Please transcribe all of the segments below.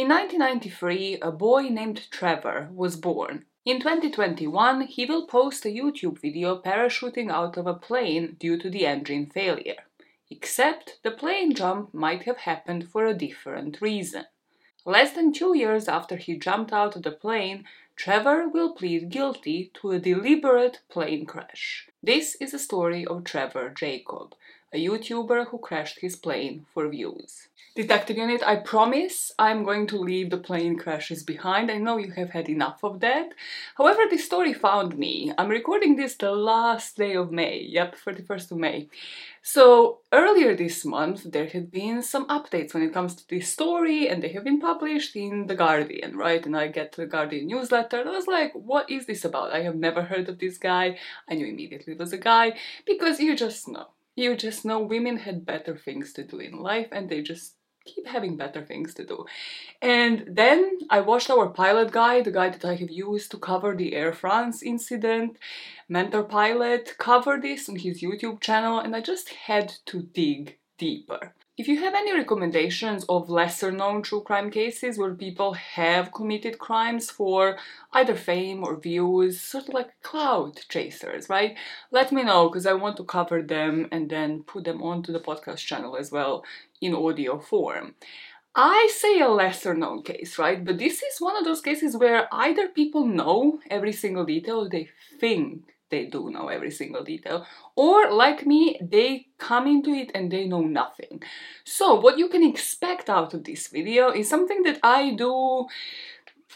In 1993, a boy named Trevor was born. In 2021, he will post a YouTube video parachuting out of a plane due to the engine failure. Except the plane jump might have happened for a different reason. Less than two years after he jumped out of the plane, Trevor will plead guilty to a deliberate plane crash. This is the story of Trevor Jacob, a YouTuber who crashed his plane for views. Detective Unit, I promise I'm going to leave the plane crashes behind. I know you have had enough of that. However, this story found me. I'm recording this the last day of May, yep, 31st of May. So, earlier this month, there had been some updates when it comes to this story, and they have been published in The Guardian, right? And I get the Guardian newsletter, and I was like, what is this about? I have never heard of this guy. I knew immediately it was a guy, because you just know. You just know women had better things to do in life, and they just keep having better things to do. And then I watched our pilot guide, the guide that I have used to cover the Air France incident. Mentor Pilot covered this on his YouTube channel, and I just had to dig deeper. If you have any recommendations of lesser known true crime cases where people have committed crimes for either fame or views, sort of like clout chasers, right? Let me know because I want to cover them and then put them onto the podcast channel as well in audio form. I say a lesser known case, right? But this is one of those cases where either people know every single detail, they think they do know every single detail, or like me, they come into it and they know nothing. So, what you can expect out of this video is something that I do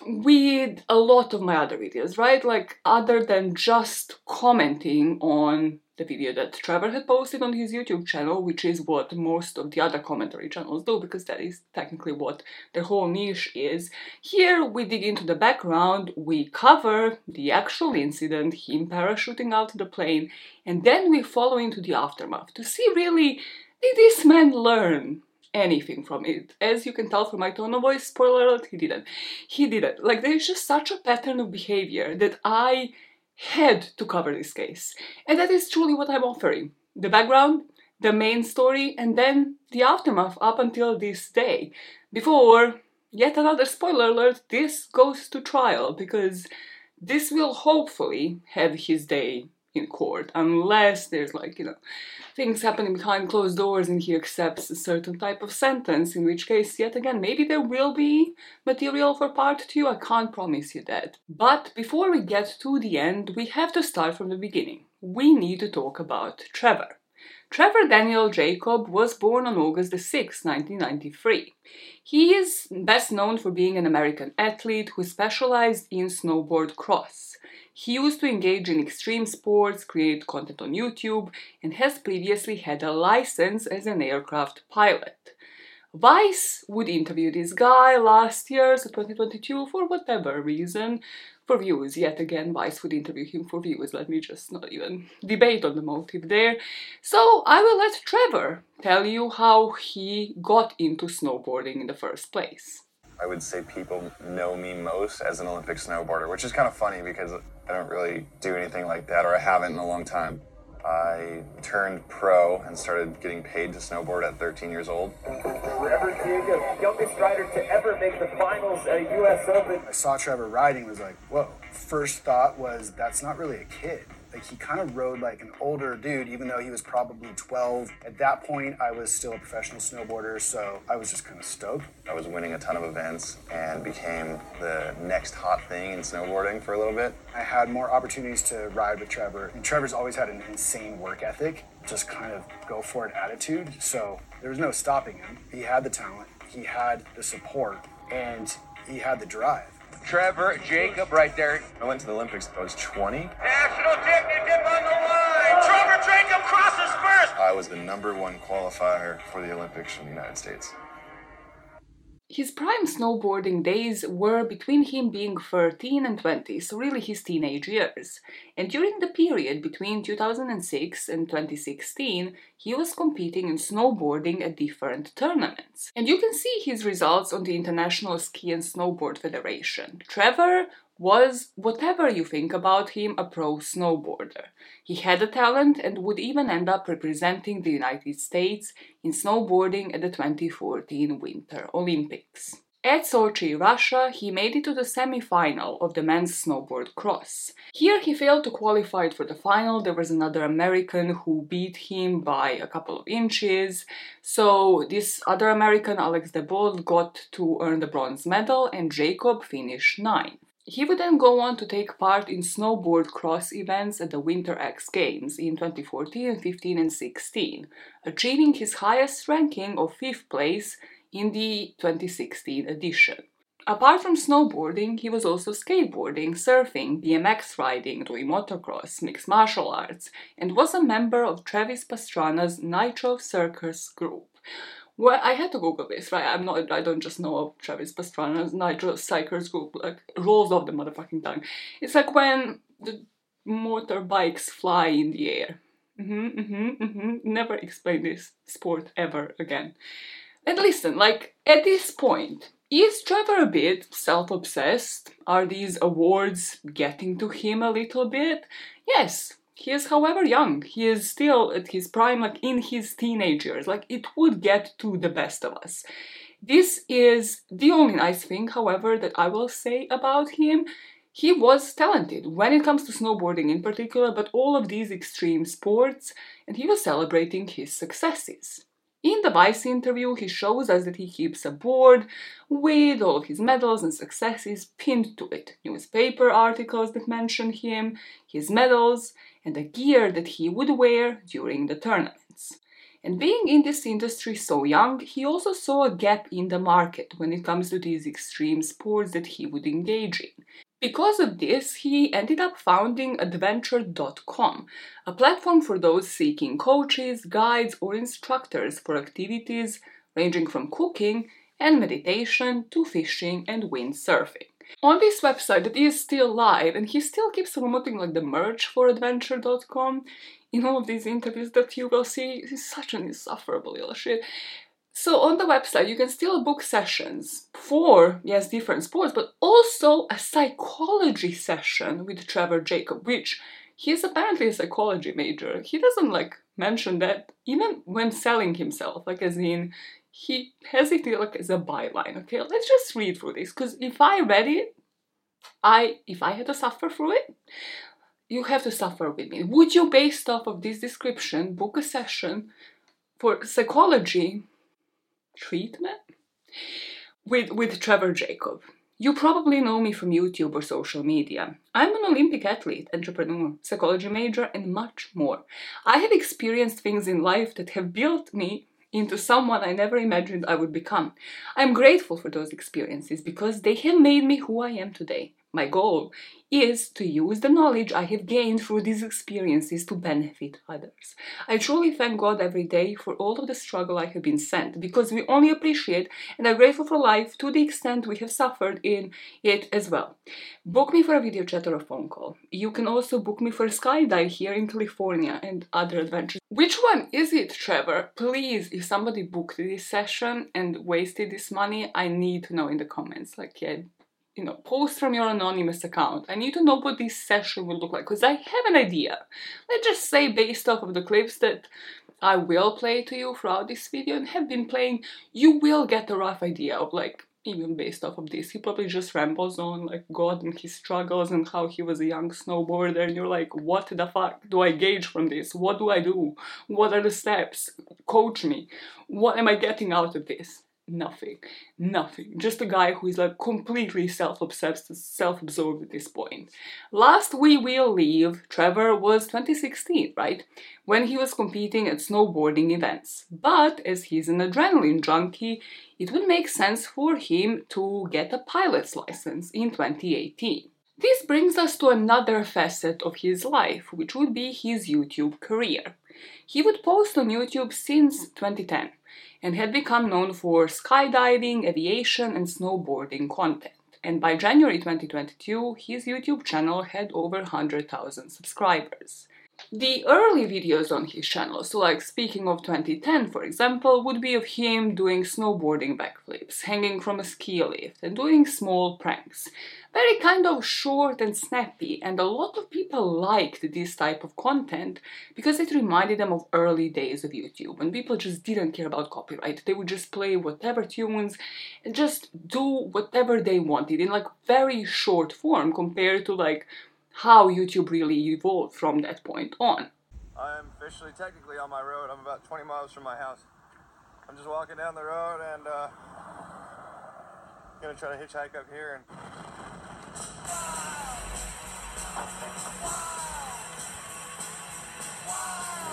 with a lot of my other videos, right? Like, other than just commenting on the video that Trevor had posted on his YouTube channel, which is what most of the other commentary channels do, because that is technically what their whole niche is. Here we dig into the background, we cover the actual incident, him parachuting out of the plane, and then we follow into the aftermath to see really did this man learn anything from it. As you can tell from my tone of voice, spoiler alert, he didn't. He didn't. Like, there's just such a pattern of behavior that I had to cover this case. And that is truly what I'm offering. The background, the main story, and then the aftermath up until this day. Before, yet another spoiler alert, this goes to trial because this will hopefully have his day in court, unless there's like, you know, things happening behind closed doors and he accepts a certain type of sentence, in which case, yet again, maybe there will be material for part two, I can't promise you that. But before we get to the end, we have to start from the beginning. We need to talk about Trevor. Trevor Daniel Jacob was born on August 6, 1993. He is best known for being an American athlete who specialized in snowboard cross. He used to engage in extreme sports, create content on YouTube, and has previously had a license as an aircraft pilot. Vice would interview this guy last year, so 2022, for whatever reason, for views. Yet again, Vice would interview him for views. Let me just not even debate on the motive there. So I will let Trevor tell you how he got into snowboarding in the first place. I would say people know me most as an Olympic snowboarder, which is kind of funny because I don't really do anything like that, or I haven't in a long time. I turned pro and started getting paid to snowboard at 13 years old. Trevor Jacob, youngest rider to ever make the finals at a U.S. Open. I saw Trevor riding, was like, whoa. First thought was, that's not really a kid. Like he kind of rode like an older dude, even though he was probably 12. At that point, I was still a professional snowboarder, so I was just kind of stoked. I was winning a ton of events and became the next hot thing in snowboarding for a little bit. I had more opportunities to ride with Trevor, and Trevor's always had an insane work ethic, just kind of go for it attitude. So there was no stopping him. He had the talent, he had the support, and he had the drive. Trevor Jacob right there. I went to the Olympics I was 20. National championship on the line. Trevor Jacob crosses first. I was the number one qualifier for the Olympics from the United States. His prime snowboarding days were between him being 13 and 20, so really his teenage years. And during the period between 2006 and 2016, he was competing in snowboarding at different tournaments. And you can see his results on the International Ski and Snowboard Federation. Trevor was, whatever you think about him, a pro snowboarder. He had a talent and would even end up representing the United States in snowboarding at the 2014 Winter Olympics. At Sochi, Russia, he made it to the semi-final of the men's snowboard cross. Here he failed to qualify for the final. There was another American who beat him by a couple of inches. So this other American, Alex Deibold, got to earn the bronze medal and Jacob finished ninth. He would then go on to take part in snowboard cross events at the Winter X Games in 2014, 15, and 16, achieving his highest ranking of fifth place in the 2016 edition. Apart from snowboarding, he was also skateboarding, surfing, BMX riding, doing motocross, mixed martial arts, and was a member of Travis Pastrana's Nitro Circus group. Well, I had to Google this, right? I'm not, I don't just know of Travis Pastrana's Nitro Circus group, like, rolls off the motherfucking tongue. It's like when the motorbikes fly in the air. Mm-hmm, mm-hmm, mm-hmm. Never explain this sport ever again. And listen, like, at this point, is Trevor a bit self obsessed? Are these awards getting to him a little bit? Yes, he is, however, young. He is still at his prime, like in his teenage years. Like it would get to the best of us. This is the only nice thing, however, that I will say about him. He was talented when it comes to snowboarding in particular, but all of these extreme sports, and he was celebrating his successes. In the Vice interview, he shows us that he keeps a board with all of his medals and successes pinned to it, newspaper articles that mention him, his medals, and the gear that he would wear during the tournaments. And being in this industry so young, he also saw a gap in the market when it comes to these extreme sports that he would engage in. Because of this, he ended up founding Adventure.com, a platform for those seeking coaches, guides, or instructors for activities ranging from cooking and meditation to fishing and windsurfing. On this website that is still live, and he still keeps promoting like the merch for Adventure.com in all of these interviews that you will see, he's such an insufferable little shit. So on the website, you can still book sessions for, yes, different sports, but also a psychology session with Trevor Jacob, which he is apparently a psychology major. He doesn't like mention that even when selling himself, like as in he has it like as a byline. Okay, let's just read through this because if I read it, I if I had to suffer through it, you have to suffer with me. Would you, based off of this description, book a session for psychology treatment with with Trevor Jacob. You probably know me from YouTube or social media. I'm an Olympic athlete, entrepreneur, psychology major, and much more. I have experienced things in life that have built me into someone I never imagined I would become. I'm grateful for those experiences because they have made me who I am today. My goal is to use the knowledge I have gained through these experiences to benefit others. I truly thank God every day for all of the struggle I have been sent because we only appreciate and are grateful for life to the extent we have suffered in it as well. Book me for a video chat or a phone call. You can also book me for a skydive here in California and other adventures. Which one is it, Trevor? Please, if somebody booked this session and wasted this money, I need to know in the comments. Like, yeah, you know, post from your anonymous account. I need to know what this session will look like because I have an idea. Let's just say based off of the clips that I will play to you throughout this video and have been playing, you will get a rough idea of like, even based off of this, he probably just rambles on like God and his struggles and how he was a young snowboarder and you're like, what the fuck do I gauge from this? What do I do? What are the steps? Coach me. What am I getting out of this? Nothing. Nothing. Just a guy who is like completely self-obsessed self-absorbed at this point. Last we will leave trevor was 2016 right? When he was competing at snowboarding events. But as he's an adrenaline junkie it would make sense for him to get a pilot's license in 2018 this brings us to another facet of his life which would be his youtube career. He would post on youtube since 2010 and had become known for skydiving, aviation, and snowboarding content. And by January 2022, his YouTube channel had over 100,000 subscribers. The early videos on his channel, so like speaking of 2010 for example, would be of him doing snowboarding backflips, hanging from a ski lift, and doing small pranks. Very kind of short and snappy, and a lot of people liked this type of content because it reminded them of early days of YouTube when people just didn't care about copyright. They would just play whatever tunes and just do whatever they wanted in like very short form compared to like how YouTube really evolved from that point on. I am officially, technically on my road. I'm about 20 miles from my house. I'm just walking down the road and uh, gonna try to hitchhike up here and. Then the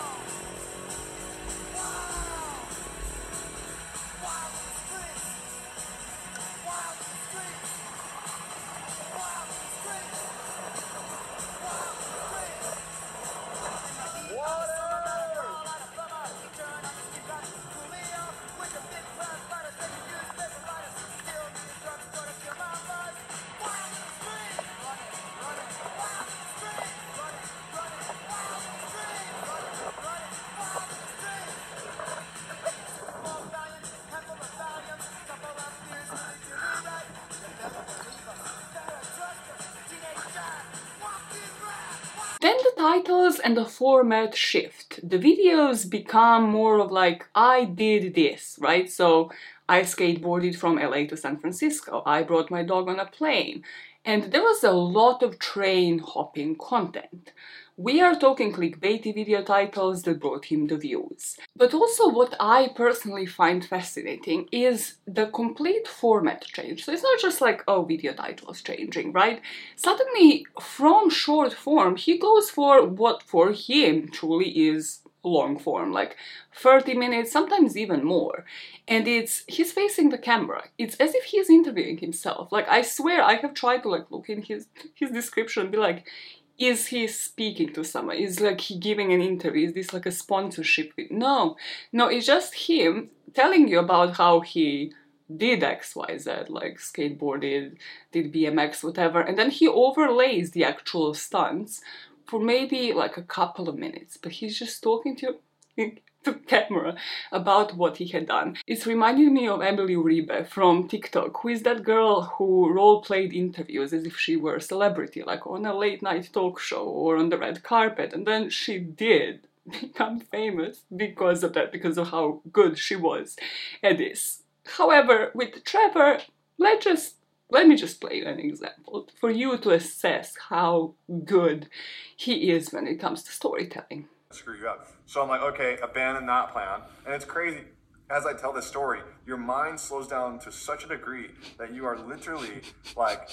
titles and the format shift. The videos become more of like, I did this, right? So I skateboarded from LA to San Francisco, I brought my dog on a plane, and there was a lot of train hopping content. We are talking clickbaity video titles that brought him the views. But also, what I personally find fascinating is the complete format change. So it's not just like, oh, video titles changing, right? Suddenly, from short form, he goes for what for him truly is long form, like 30 minutes, sometimes even more. And it's he's facing the camera. It's as if he's interviewing himself. Like I swear I have tried to like look in his his description and be like, is he speaking to someone? Is like he giving an interview? Is this like a sponsorship? No, no, it's just him telling you about how he did XYZ, like skateboarded, did BMX, whatever, and then he overlays the actual stunts for maybe like a couple of minutes, but he's just talking to to camera about what he had done. It's reminding me of Emily Uribe from TikTok, who is that girl who role played interviews as if she were a celebrity, like on a late night talk show or on the red carpet, and then she did become famous because of that, because of how good she was at this. However, with Trevor, let's just let me just play an example for you to assess how good he is when it comes to storytelling. Screw you up. So I'm like, okay, abandon that plan. And it's crazy. As I tell this story, your mind slows down to such a degree that you are literally like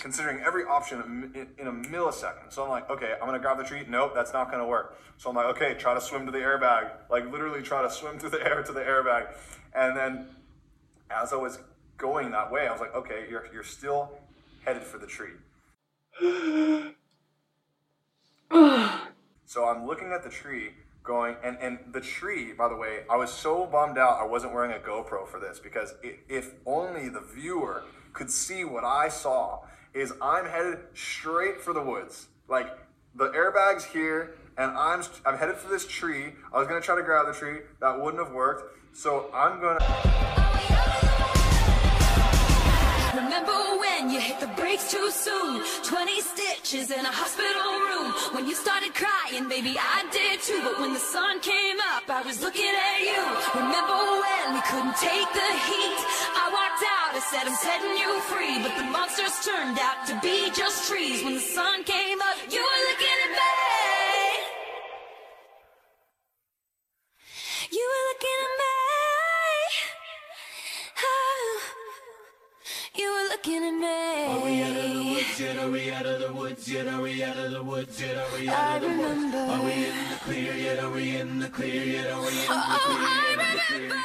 considering every option in, in a millisecond. So I'm like, okay, I'm gonna grab the tree. Nope, that's not gonna work. So I'm like, okay, try to swim to the airbag. Like literally try to swim through the air to the airbag. And then as I was going that way, I was like, okay, you're, you're still headed for the tree. So I'm looking at the tree going, and, and the tree, by the way, I was so bummed out I wasn't wearing a GoPro for this because if, if only the viewer could see what I saw is I'm headed straight for the woods. Like the airbag's here and I'm, I'm headed for this tree. I was gonna try to grab the tree. That wouldn't have worked. So I'm gonna. Remember when you hit the brakes too soon? 20 stitches in a hospital room. When you started crying, baby, I did too. But when the sun came up, I was looking at you. Remember when we couldn't take the heat? I walked out, I said, I'm setting you free. But the monsters turned out to be just trees. When the sun came up, you were looking at me. You were looking at me. You were looking at me. Are we out of the woods yet? Are we out of the woods yet? Are we out of the woods yet? Are we out of the woods? Are we in the clear yet? Are we in the clear yet? Are we in the oh, clear yet? Are we clear?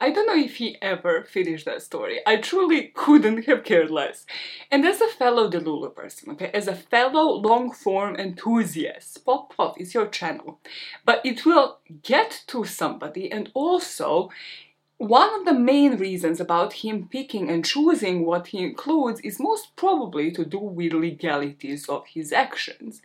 I don't know if he ever finished that story. I truly couldn't have cared less. And as a fellow Delulu person, okay, as a fellow long form enthusiast, Pop Pop is your channel. But it will get to somebody, and also one of the main reasons about him picking and choosing what he includes is most probably to do with legalities of his actions.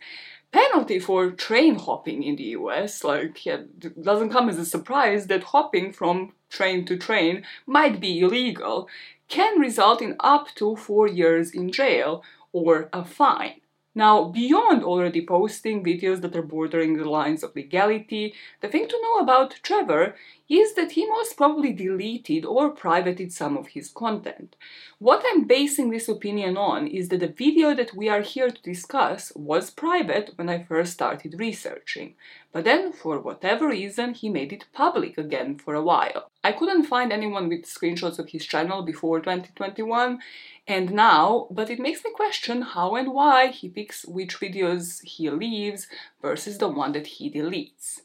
penalty for train hopping in the US, like, yeah, doesn't come as a surprise that hopping from train to train might be illegal, can result in up to four years in jail or a fine. Now, beyond already posting videos that are bordering the lines of legality, the thing to know about Trevor is that he most probably deleted or privated some of his content. What I'm basing this opinion on is that the video that we are here to discuss was private when I first started researching, but then for whatever reason he made it public again for a while. I couldn't find anyone with screenshots of his channel before 2021 and now, but it makes me question how and why he picks which videos he leaves versus the one that he deletes.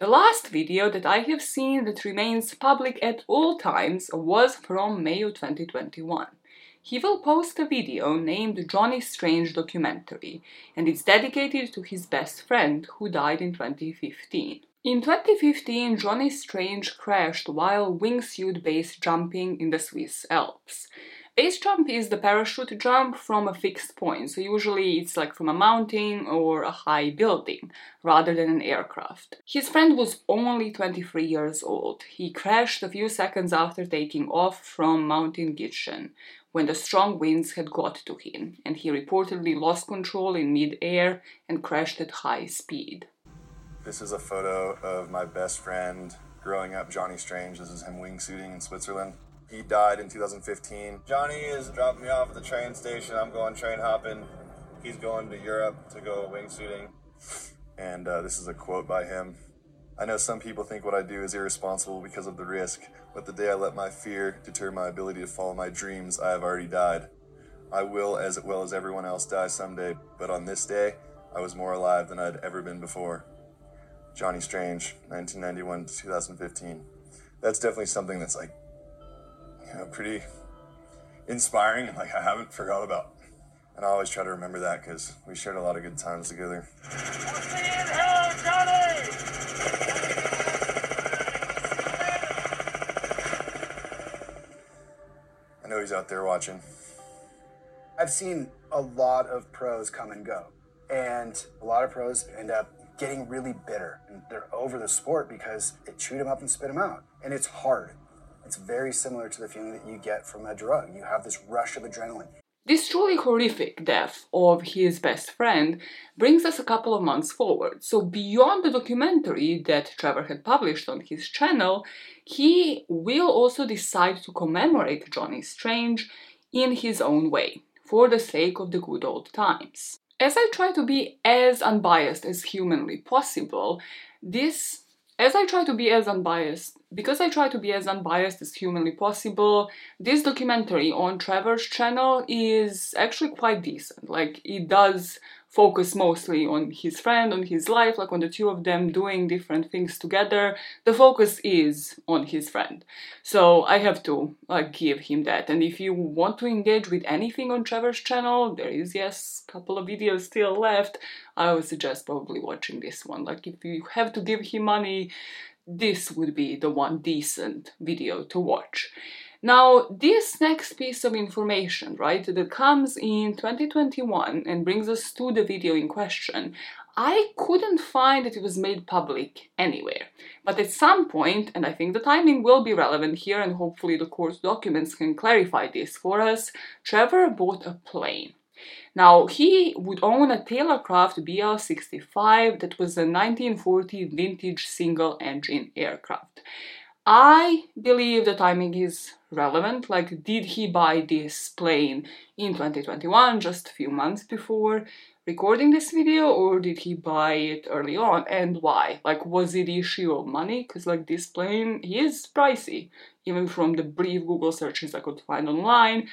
The last video that I have seen that remains public at all times was from May 2021. He will post a video named Johnny Strange Documentary, and it's dedicated to his best friend who died in 2015. In 2015, Johnny Strange crashed while wingsuit base jumping in the Swiss Alps. Base jump is the parachute jump from a fixed point, so usually it's like from a mountain or a high building, rather than an aircraft. His friend was only 23 years old. He crashed a few seconds after taking off from Mountain Gitschen, when the strong winds had got to him, and he reportedly lost control in mid-air and crashed at high speed. This is a photo of my best friend growing up, Johnny Strange. This is him wingsuiting in Switzerland. He died in 2015. Johnny is dropping me off at the train station. I'm going train hopping. He's going to Europe to go wingsuiting. And uh, this is a quote by him. I know some people think what I do is irresponsible because of the risk, but the day I let my fear deter my ability to follow my dreams, I have already died. I will, as well as everyone else, die someday, but on this day, I was more alive than I'd ever been before. Johnny Strange, 1991 to 2015. That's definitely something that's like you know, pretty inspiring like I haven't forgot about. And I always try to remember that because we shared a lot of good times together. I know he's out there watching. I've seen a lot of pros come and go, and a lot of pros end up getting really bitter and they're over the sport because it chewed them up and spit them out. And it's hard. It's very similar to the feeling that you get from a drug. You have this rush of adrenaline. This truly horrific death of his best friend brings us a couple of months forward. So, beyond the documentary that Trevor had published on his channel, he will also decide to commemorate Johnny Strange in his own way, for the sake of the good old times. As I try to be as unbiased as humanly possible, this as I try to be as unbiased, because I try to be as unbiased as humanly possible, this documentary on Trevor's channel is actually quite decent. Like, it does focus mostly on his friend, on his life, like on the two of them doing different things together. The focus is on his friend. So I have to give him that. And if you want to engage with anything on Trevor's channel, there is yes, a couple of videos still left. I would suggest probably watching this one. Like if you have to give him money, this would be the one decent video to watch. Now, this next piece of information, right, that comes in 2021 and brings us to the video in question, I couldn't find that it was made public anywhere. But at some point, and I think the timing will be relevant here, and hopefully the court documents can clarify this for us, Trevor bought a plane. Now, he would own a Taylorcraft BL 65 that was a 1940 vintage single engine aircraft. I believe the timing is relevant. Like, did he buy this plane in 2021, just a few months before recording this video, or did he buy it early on, and why? Like, was it issue of money? Because, like, this plane is pricey, even from the brief Google searches I could find online,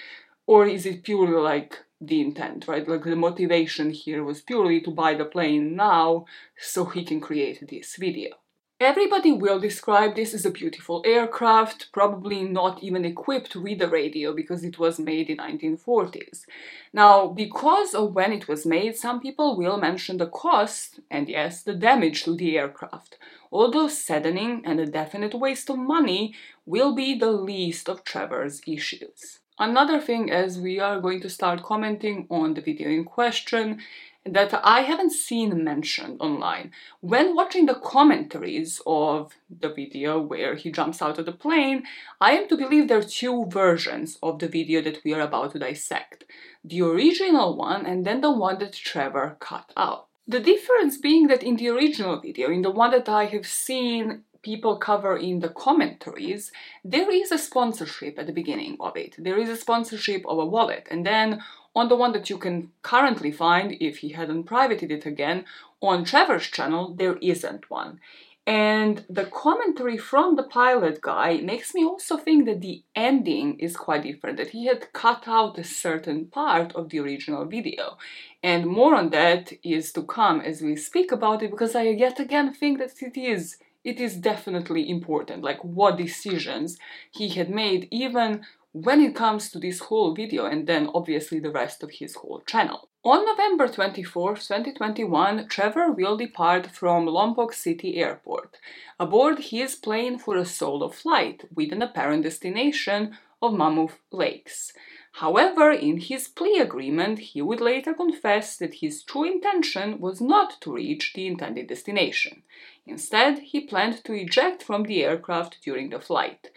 or is it purely like the intent, right? Like, the motivation here was purely to buy the plane now so he can create this video. Everybody will describe this as a beautiful aircraft, probably not even equipped with a radio because it was made in 1940s. Now, because of when it was made, some people will mention the cost and yes, the damage to the aircraft. Although saddening and a definite waste of money will be the least of Trevor's issues. Another thing as we are going to start commenting on the video in question that I haven't seen mentioned online. When watching the commentaries of the video where he jumps out of the plane, I am to believe there are two versions of the video that we are about to dissect. The original one and then the one that Trevor cut out. The difference being that in the original video, in the one that I have seen people cover in the commentaries, there is a sponsorship at the beginning of it. There is a sponsorship of a wallet, and then on the one that you can currently find, if he hadn't privated it again, on Trevor's channel, there isn't one. And the commentary from the pilot guy makes me also think that the ending is quite different, that he had cut out a certain part of the original video. And more on that is to come as we speak about it, because I yet again think that it is it is definitely important, like what decisions he had made, even when it comes to this whole video and then obviously the rest of his whole channel. On November 24, 2021, Trevor will depart from Lompoc City Airport aboard his plane for a solo flight with an apparent destination of Mammoth Lakes. However, in his plea agreement, he would later confess that his true intention was not to reach the intended destination. Instead, he planned to eject from the aircraft during the flight,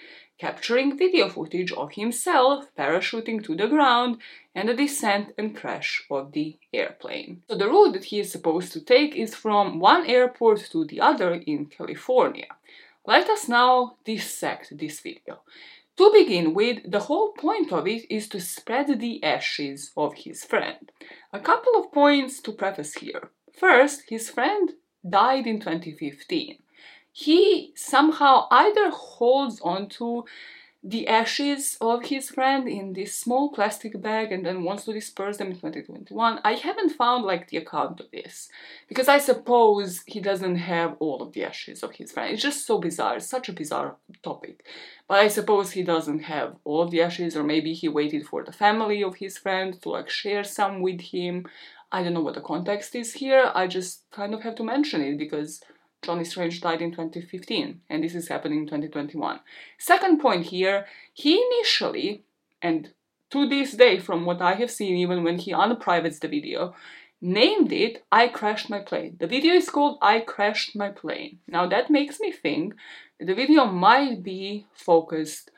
capturing video footage of himself parachuting to the ground and the descent and crash of the airplane. So the route that he is supposed to take is from one airport to the other in California. Let us now dissect this video. To begin with, the whole point of it is to spread the ashes of his friend. A couple of points to preface here. First, his friend died in 2015. He somehow either holds onto the ashes of his friend in this small plastic bag and then wants to disperse them in 2021. I haven't found like the account of this because I suppose he doesn't have all of the ashes of his friend. It's just so bizarre, it's such a bizarre topic. But I suppose he doesn't have all of the ashes, or maybe he waited for the family of his friend to like share some with him. I don't know what the context is here. I just kind of have to mention it because Johnny Strange died in 2015, and this is happening in 2021. Second point here, he initially, and to this day, from what I have seen, even when he unprivates the video, named it I Crashed My Plane. The video is called I Crashed My Plane. Now that makes me think that the video might be focused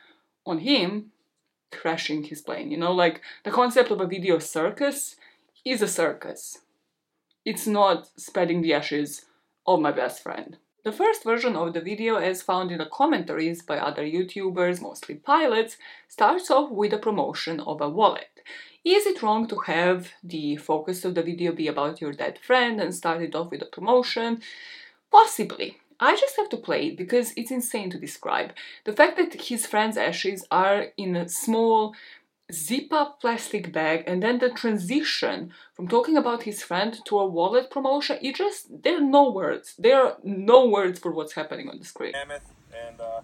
on him crashing his plane. You know, like the concept of a video circus is a circus. It's not spreading the ashes of my best friend. The first version of the video, as found in the commentaries by other YouTubers, mostly pilots, starts off with a promotion of a wallet. Is it wrong to have the focus of the video be about your dead friend and start it off with a promotion? Possibly. I just have to play it because it's insane to describe. The fact that his friend's ashes are in a small zip up plastic bag and then the transition from talking about his friend to a wallet promotion it just there are no words there are no words for what's happening on the screen and uh,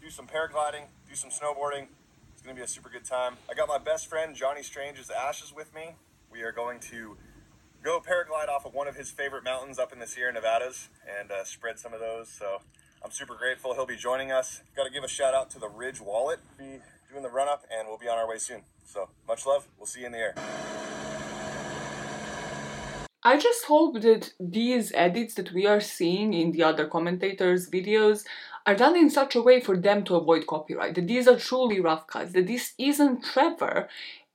do some paragliding, do some snowboarding. It's gonna be a super good time. I got my best friend Johnny Strange's ashes with me. We are going to go paraglide off of one of his favorite mountains up in the Sierra Nevadas and uh, spread some of those. So I'm super grateful he'll be joining us. Got to give a shout out to the Ridge Wallet. Doing the run up and we'll be on our way soon. So much love. We'll see you in the air. I just hope that these edits that we are seeing in the other commentators' videos are done in such a way for them to avoid copyright, that these are truly rough cuts, that this isn't Trevor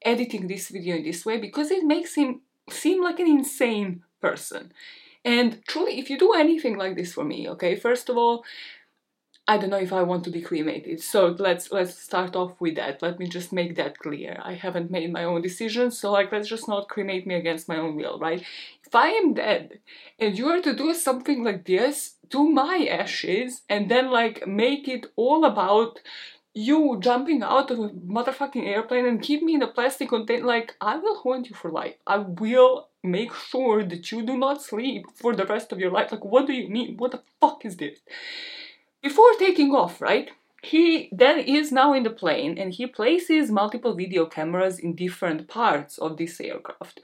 editing this video in this way because it makes him seem like an insane person. And truly, if you do anything like this for me, okay, first of all, I don't know if I want to be cremated. So let's let's start off with that. Let me just make that clear. I haven't made my own decision, so like let's just not cremate me against my own will, right? If I am dead and you are to do something like this to my ashes and then like make it all about you jumping out of a motherfucking airplane and keep me in a plastic container, like I will haunt you for life. I will make sure that you do not sleep for the rest of your life. Like, what do you mean? What the fuck is this? Before taking off, right? He then is now in the plane and he places multiple video cameras in different parts of this aircraft.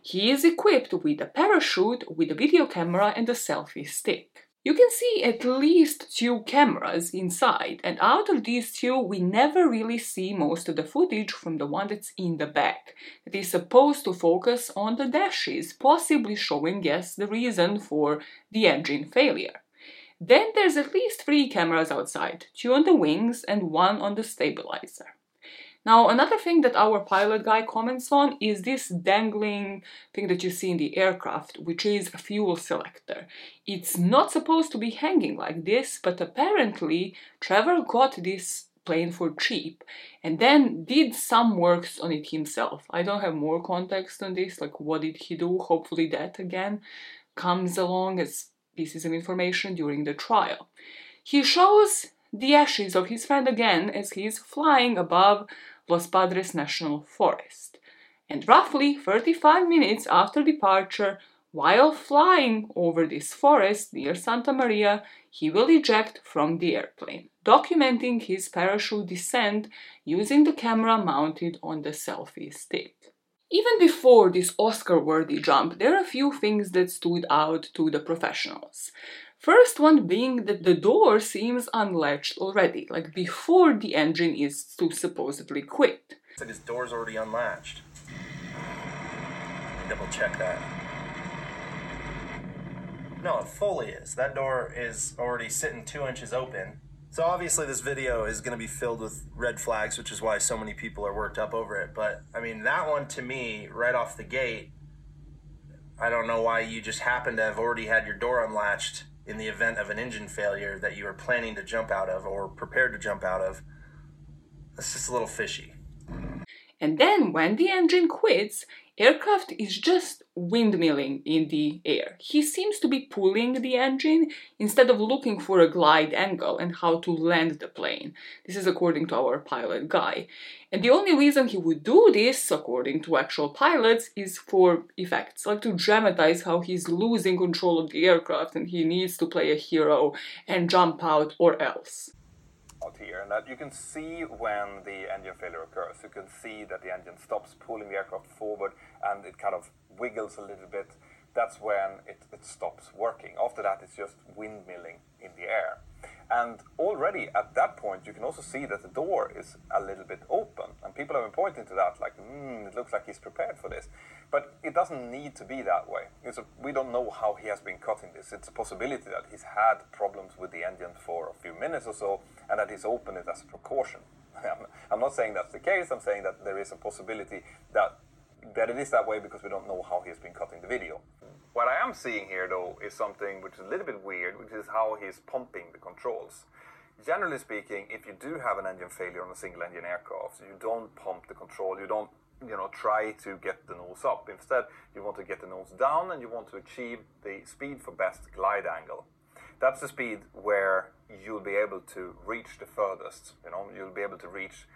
He is equipped with a parachute, with a video camera, and a selfie stick. You can see at least two cameras inside, and out of these two, we never really see most of the footage from the one that's in the back, that is supposed to focus on the dashes, possibly showing, yes, the reason for the engine failure. Then there's at least three cameras outside, two on the wings and one on the stabilizer. Now, another thing that our pilot guy comments on is this dangling thing that you see in the aircraft, which is a fuel selector. It's not supposed to be hanging like this, but apparently Trevor got this plane for cheap and then did some works on it himself. I don't have more context on this, like what did he do? Hopefully that again comes along as pieces of information during the trial. He shows the ashes of his friend again as he is flying above Los Padres National Forest. And roughly 35 minutes after departure, while flying over this forest near Santa Maria, he will eject from the airplane, documenting his parachute descent using the camera mounted on the selfie stick. Even before this Oscar worthy jump, there are a few things that stood out to the professionals. First one being that the door seems unlatched already, like before the engine is to supposedly quit. It's like his door's already unlatched. Double check that. No, it fully is. That door is already sitting two inches open. So obviously this video is going to be filled with red flags, which is why so many people are worked up over it. But I mean, that one to me, right off the gate, I don't know why you just happen to have already had your door unlatched in the event of an engine failure that you were planning to jump out of or prepared to jump out of. That's just a little fishy. And then when the engine quits, aircraft is just windmilling in the air. He seems to be pulling the engine instead of looking for a glide angle and how to land the plane. This is according to our pilot guy. And the only reason he would do this, according to actual pilots, is for effects, like to dramatize how he's losing control of the aircraft and he needs to play a hero and jump out or else out here and that you can see when the engine failure occurs. You can see that the engine stops pulling the aircraft forward and it kind of wiggles a little bit. That's when it, it stops working. After that, it's just windmilling in the air. And already at that point, you can also see that the door is a little bit open. And people have been pointing to that, like, hmm, it looks like he's prepared for this. But it doesn't need to be that way. A, we don't know how he has been cutting this. It's a possibility that he's had problems with the engine for a few minutes or so, and that he's opened it as a precaution. I'm not saying that's the case. I'm saying that there is a possibility that that it is that way because we don't know how he's been cutting the video. What I am seeing here, though, is something which is a little bit weird, which is how he's pumping the controls. Generally speaking, if you do have an engine failure on a single engine aircraft, you don't pump the control, you don't you know, try to get the nose up. Instead, you want to get the nose down and you want to achieve the speed for best glide angle. That's the speed where you'll be able to reach the furthest. You know, you'll be able to reach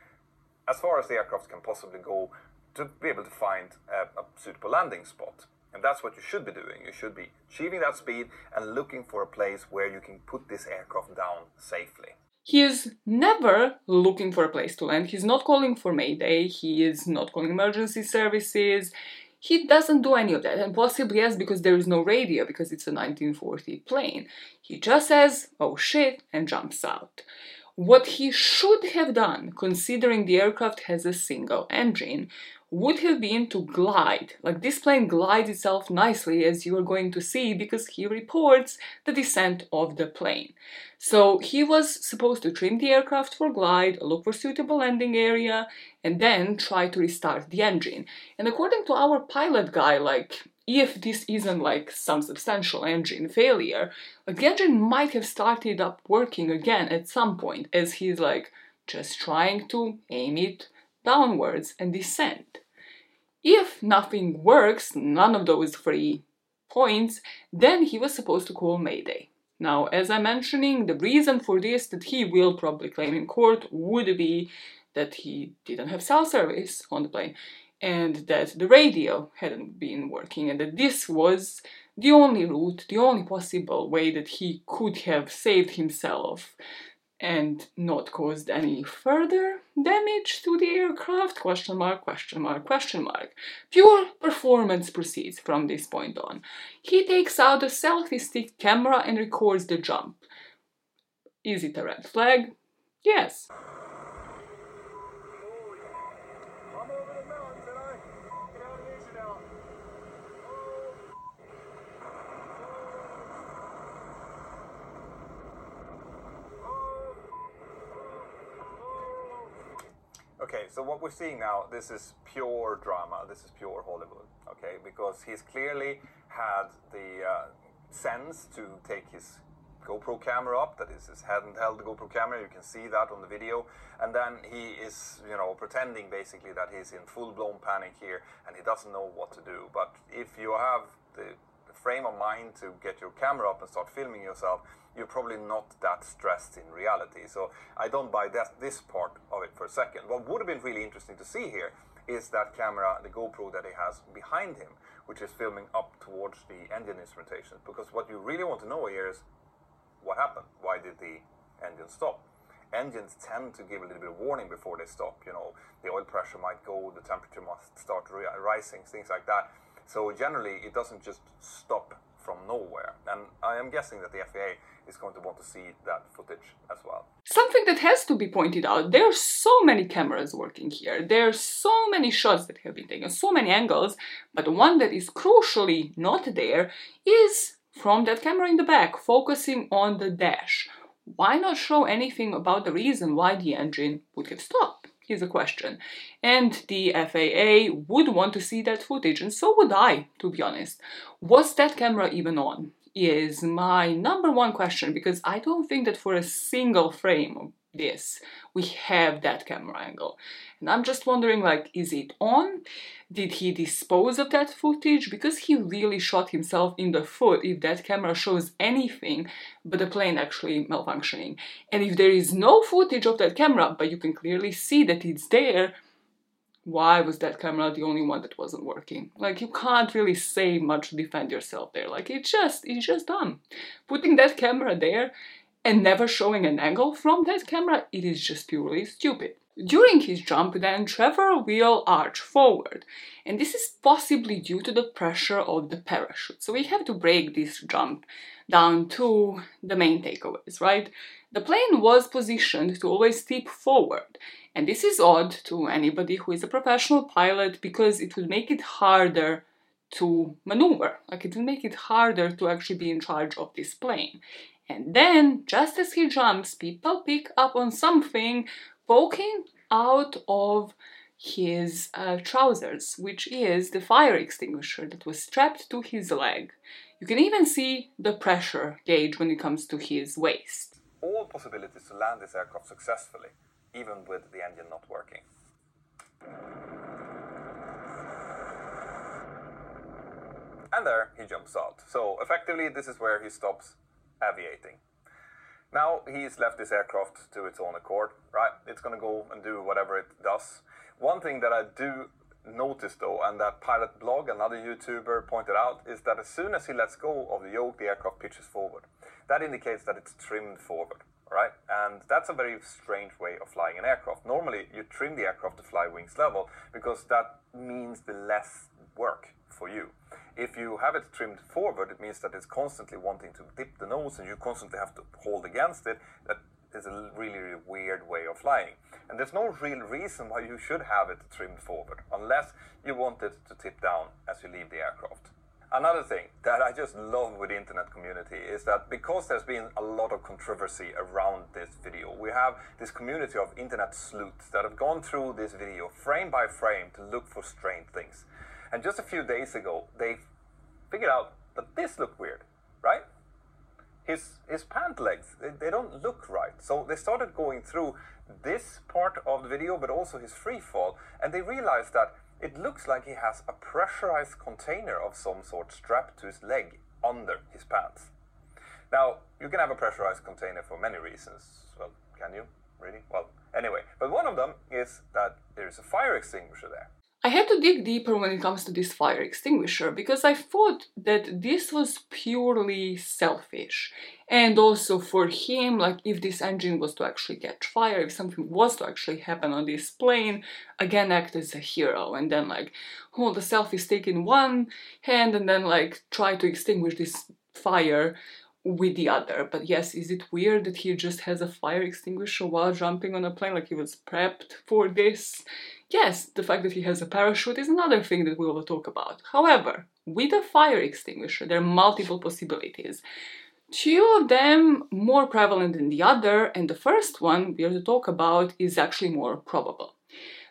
as far as the aircraft can possibly go to be able to find a, a suitable landing spot. And that's what you should be doing. You should be achieving that speed and looking for a place where you can put this aircraft down safely. He is never looking for a place to land. He's not calling for Mayday. He is not calling emergency services. He doesn't do any of that, and possibly yes, because there is no radio, because it's a 1940 plane. He just says, oh shit, and jumps out. What he should have done, considering the aircraft has a single engine, would have been to glide. Like this plane glides itself nicely, as you are going to see, because he reports the descent of the plane. So he was supposed to trim the aircraft for glide, look for suitable landing area, and then try to restart the engine. And according to our pilot guy, like if this isn't like some substantial engine failure, like the engine might have started up working again at some point, as he's like just trying to aim it downwards and descend. If nothing works, none of those three points, then he was supposed to call Mayday. Now, as I'm mentioning, the reason for this that he will probably claim in court would be that he didn't have cell service on the plane and that the radio hadn't been working and that this was the only route, the only possible way that he could have saved himself and not caused any further Damage to the aircraft? Question mark, question mark, question mark. Pure performance proceeds from this point on. He takes out a selfie stick camera and records the jump. Is it a red flag? Yes. Okay, so what we're seeing now, this is pure drama. This is pure Hollywood. Okay, because he's clearly had the uh, sense to take his GoPro camera up. That is his handheld GoPro camera. You can see that on the video. And then he is, you know, pretending basically that he's in full-blown panic here and he doesn't know what to do. But if you have the frame of mind to get your camera up and start filming yourself, you're probably not that stressed in reality. So I don't buy that, this part of it for a second. What would have been really interesting to see here is that camera, the GoPro that he has behind him, which is filming up towards the engine instrumentation. Because what you really want to know here is what happened? Why did the engine stop? Engines tend to give a little bit of warning before they stop. You know, the oil pressure might go, the temperature must start rising, things like that. So generally, it doesn't just stop from nowhere. And I am guessing that the FAA is going to want to see that footage as well. Something that has to be pointed out there are so many cameras working here, there are so many shots that have been taken, so many angles, but one that is crucially not there is from that camera in the back, focusing on the dash. Why not show anything about the reason why the engine would have stopped? Here's a question. And the FAA would want to see that footage, and so would I, to be honest. Was that camera even on? Is my number one question because I don't think that for a single frame this we have that camera angle. And I'm just wondering like, is it on? Did he dispose of that footage? Because he really shot himself in the foot if that camera shows anything but the plane actually malfunctioning. And if there is no footage of that camera, but you can clearly see that it's there, why was that camera the only one that wasn't working? Like you can't really say much to defend yourself there. Like it's just it's just dumb. Putting that camera there and never showing an angle from that camera, it is just purely stupid. During his jump, then Trevor will arch forward, and this is possibly due to the pressure of the parachute. So we have to break this jump down to the main takeaways, right? The plane was positioned to always tip forward, and this is odd to anybody who is a professional pilot because it would make it harder to maneuver. Like it will make it harder to actually be in charge of this plane. And then, just as he jumps, people pick up on something poking out of his uh, trousers, which is the fire extinguisher that was strapped to his leg. You can even see the pressure gauge when it comes to his waist. All possibilities to land this aircraft successfully, even with the engine not working. And there he jumps out. So effectively, this is where he stops aviating. Now he's left this aircraft to its own accord, right? It's going to go and do whatever it does. One thing that I do notice though, and that Pilot Blog, another YouTuber, pointed out, is that as soon as he lets go of the yoke, the aircraft pitches forward. That indicates that it's trimmed forward, right? And that's a very strange way of flying an aircraft. Normally, you trim the aircraft to fly wings level because that means the less work for you. If you have it trimmed forward, it means that it's constantly wanting to dip the nose and you constantly have to hold against it. That is a really, really weird way of flying. And there's no real reason why you should have it trimmed forward, unless you want it to tip down as you leave the aircraft. Another thing that I just love with the internet community is that because there's been a lot of controversy around this video, we have this community of internet sleuths that have gone through this video frame by frame to look for strange things. And just a few days ago, they figured out that this looked weird, right? His, his pant legs, they, they don't look right. So they started going through this part of the video, but also his free fall, and they realized that it looks like he has a pressurized container of some sort strapped to his leg under his pants. Now, you can have a pressurized container for many reasons. Well, can you? Really? Well, anyway, but one of them is that there is a fire extinguisher there. I had to dig deeper when it comes to this fire extinguisher because I thought that this was purely selfish. And also for him, like if this engine was to actually catch fire, if something was to actually happen on this plane, again act as a hero and then like hold the selfie stick in one hand and then like try to extinguish this fire with the other. But yes, is it weird that he just has a fire extinguisher while jumping on a plane? Like he was prepped for this? Yes, the fact that he has a parachute is another thing that we will talk about. However, with a fire extinguisher, there are multiple possibilities. Two of them more prevalent than the other, and the first one we are to talk about is actually more probable.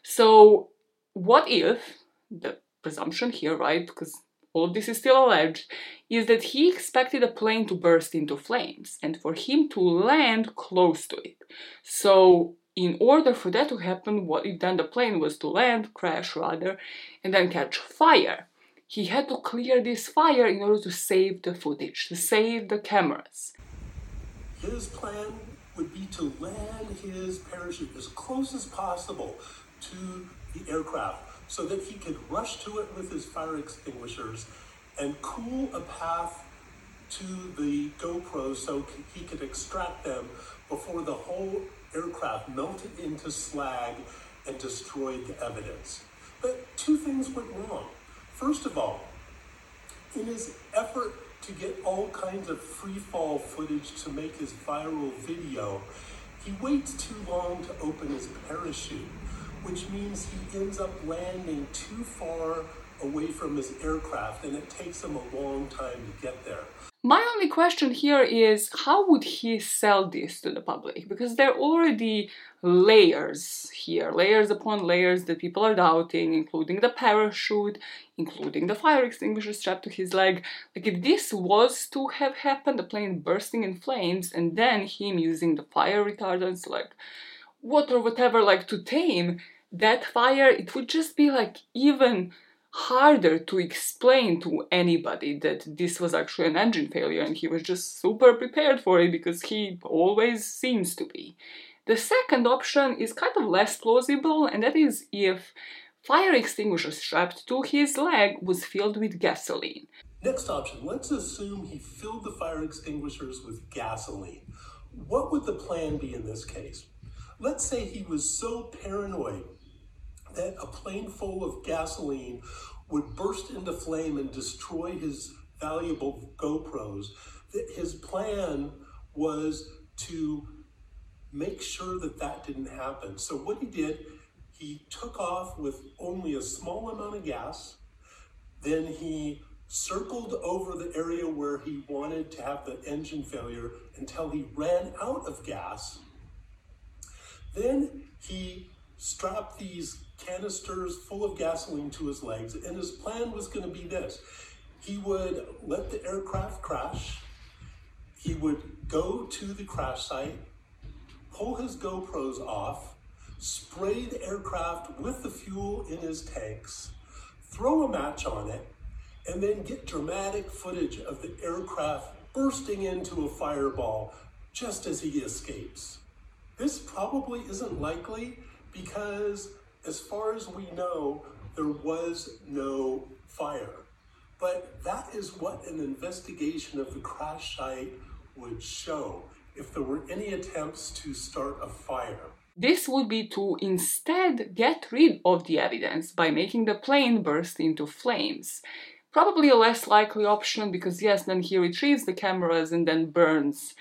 So, what if the presumption here, right? Because all this is still alleged, is that he expected a plane to burst into flames and for him to land close to it. So, in order for that to happen, what if then the plane was to land, crash rather, and then catch fire? He had to clear this fire in order to save the footage, to save the cameras. His plan would be to land his parachute as close as possible to the aircraft so that he could rush to it with his fire extinguishers and cool a path to the GoPro so he could extract them before the whole aircraft melted into slag and destroyed the evidence. But two things went wrong. First of all, in his effort to get all kinds of free fall footage to make his viral video, he waits too long to open his parachute, which means he ends up landing too far away from his aircraft and it takes him a long time to get there. My only question here is how would he sell this to the public? Because there are already layers here, layers upon layers that people are doubting, including the parachute, including the fire extinguisher strapped to his leg. Like, if this was to have happened, the plane bursting in flames, and then him using the fire retardants like water, whatever, like to tame that fire, it would just be like even harder to explain to anybody that this was actually an engine failure and he was just super prepared for it because he always seems to be. The second option is kind of less plausible, and that is if fire extinguisher strapped to his leg was filled with gasoline. Next option, let's assume he filled the fire extinguishers with gasoline. What would the plan be in this case? Let's say he was so paranoid that a plane full of gasoline would burst into flame and destroy his valuable GoPros. That his plan was to make sure that that didn't happen. So what he did, he took off with only a small amount of gas. Then he circled over the area where he wanted to have the engine failure until he ran out of gas. Then he strapped these canisters full of gasoline to his legs, and his plan was going to be this he would let the aircraft crash, he would go to the crash site, pull his GoPros off, spray the aircraft with the fuel in his tanks, throw a match on it, and then get dramatic footage of the aircraft bursting into a fireball just as he escapes. This probably isn't likely because, as far as we know, there was no fire. But that is what an investigation of the crash site would show if there were any attempts to start a fire. This would be to instead get rid of the evidence by making the plane burst into flames. Probably a less likely option because, yes, then he retrieves the cameras and then burns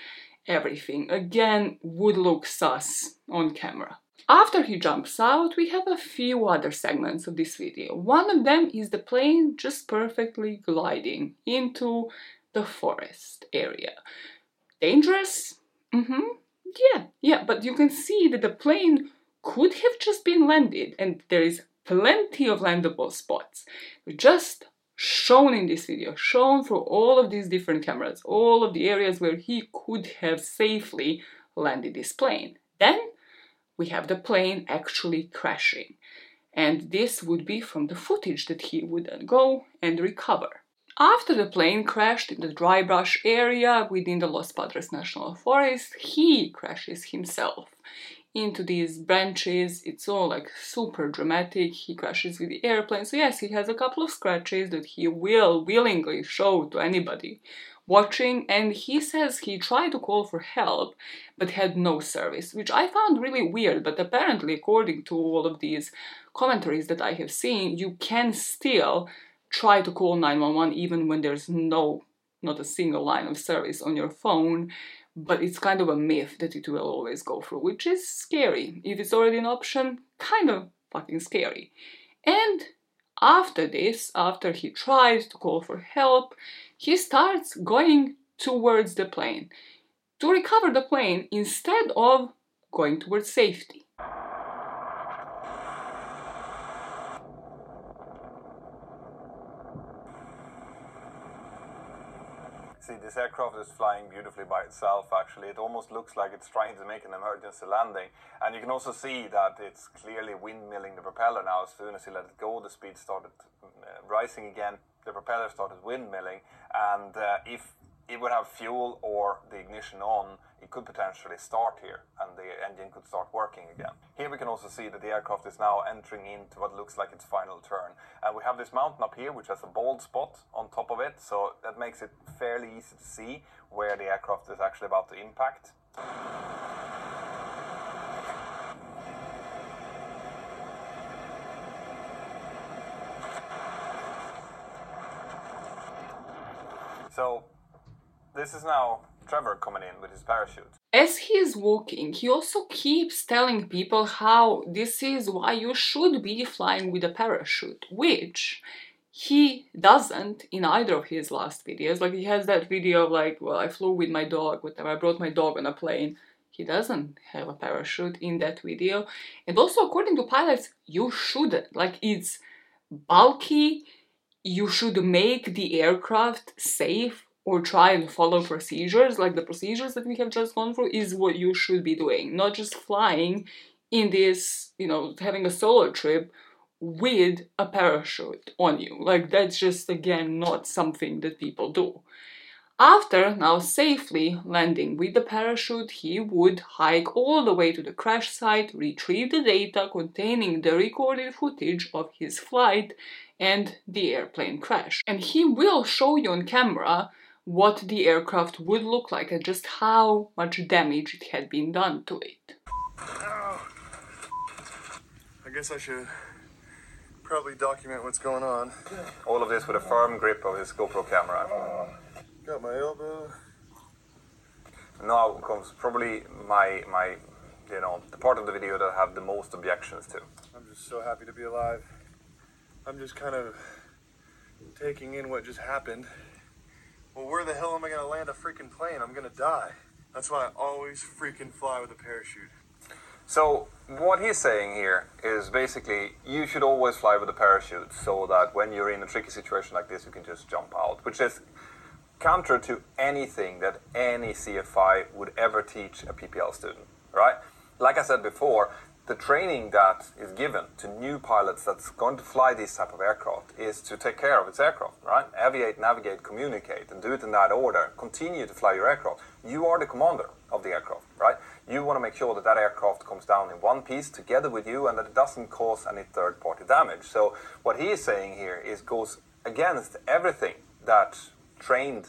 everything. Again, would look sus on camera. After he jumps out, we have a few other segments of this video. One of them is the plane just perfectly gliding into the forest area. Dangerous? Mm-hmm. Yeah, yeah, but you can see that the plane could have just been landed and there is plenty of landable spots. Just shown in this video, shown through all of these different cameras, all of the areas where he could have safely landed this plane. Then we have the plane actually crashing. And this would be from the footage that he would then go and recover. After the plane crashed in the dry brush area within the Los Padres National Forest, he crashes himself into these branches. It's all like super dramatic. He crashes with the airplane. So, yes, he has a couple of scratches that he will willingly show to anybody watching. And he says he tried to call for help but had no service, which I found really weird. But apparently, according to all of these commentaries that I have seen, you can still try to call 911 even when there's no, not a single line of service on your phone but it's kind of a myth that it will always go through, which is scary. If it's already an option, kind of fucking scary. And after this, after he tries to call for help, he starts going towards the plane to recover the plane instead of going towards safety. See, this aircraft is flying beautifully by itself, actually. It almost looks like it's trying to make an emergency landing. And you can also see that it's clearly windmilling the propeller now. As soon as you let it go, the speed started uh, rising again. The propeller started windmilling. And uh, if it would have fuel or the ignition on, could potentially start here and the engine could start working again. Here we can also see that the aircraft is now entering into what looks like its final turn. And we have this mountain up here which has a bald spot on top of it, so that makes it fairly easy to see where the aircraft is actually about to impact. So this is now Trevor coming in with his parachute. As he is walking, he also keeps telling people how this is why you should be flying with a parachute, which he doesn't in either of his last videos. Like he has that video of like, well, I flew with my dog, whatever, I brought my dog on a plane. He doesn't have a parachute in that video. And also, according to pilots, you shouldn't. Like, it's bulky, you should make the aircraft safe or try and follow procedures like the procedures that we have just gone through is what you should be doing. Not just flying in this you know having a solo trip with a parachute on you. Like that's just again not something that people do. After now safely landing with the parachute, he would hike all the way to the crash site, retrieve the data containing the recorded footage of his flight and the airplane crash. And he will show you on camera what the aircraft would look like and just how much damage it had been done to it. I guess I should probably document what's going on. All of this with a firm grip of his GoPro camera. Got my elbow. Now comes probably my my you know the part of the video that I have the most objections to. I'm just so happy to be alive. I'm just kind of taking in what just happened. Well, where the hell am I gonna land a freaking plane? I'm gonna die. That's why I always freaking fly with a parachute. So what he's saying here is basically you should always fly with a parachute so that when you're in a tricky situation like this you can just jump out, which is counter to anything that any CFI would ever teach a PPL student, right? Like I said before, the training that is given to new pilots that's going to fly this type of aircraft is to take care of its aircraft, right? Aviate, navigate, communicate, and do it in that order. Continue to fly your aircraft. You are the commander of the aircraft, right? You want to make sure that that aircraft comes down in one piece together with you and that it doesn't cause any third party damage. So, what he is saying here is goes against everything that trained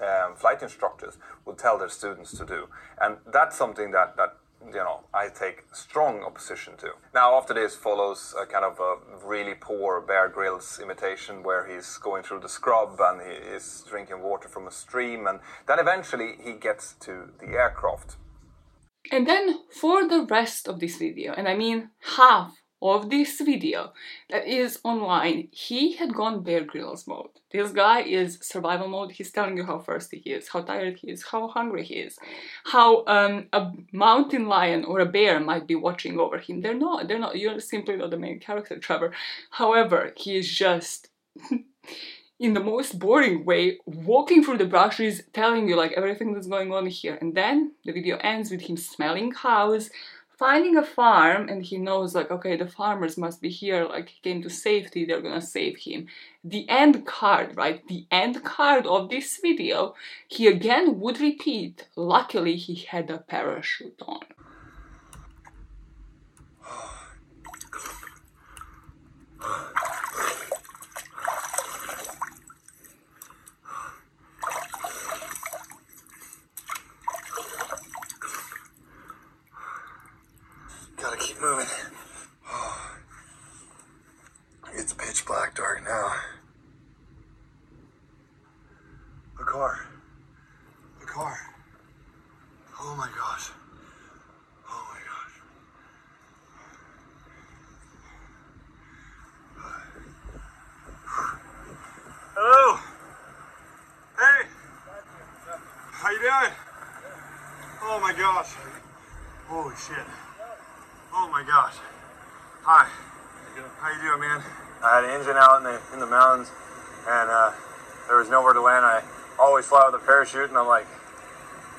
um, flight instructors will tell their students to do. And that's something that, that you know, I take strong opposition to. Now, after this follows a kind of a really poor Bear Grylls imitation where he's going through the scrub and he is drinking water from a stream, and then eventually he gets to the aircraft. And then for the rest of this video, and I mean half of this video that is online, he had gone Bear Grylls mode. This guy is survival mode. He's telling you how thirsty he is, how tired he is, how hungry he is, how um, a mountain lion or a bear might be watching over him. They're not. They're not. You're simply not the main character, Trevor. However, he is just. in the most boring way, walking through the brushes, telling you like everything that's going on here. And then the video ends with him smelling cows, finding a farm and he knows like okay the farmers must be here like he came to safety they're gonna save him. The end card right? The end card of this video he again would repeat luckily he had a parachute on pitch black dark now. A car. A car. Oh my gosh. Oh my gosh. Hello. Hey. How you doing? Oh my gosh. Holy shit. Oh my gosh. Hi. How you doing, man? I had an engine out in the in the mountains, and uh, there was nowhere to land. I always fly with a parachute, and I'm like,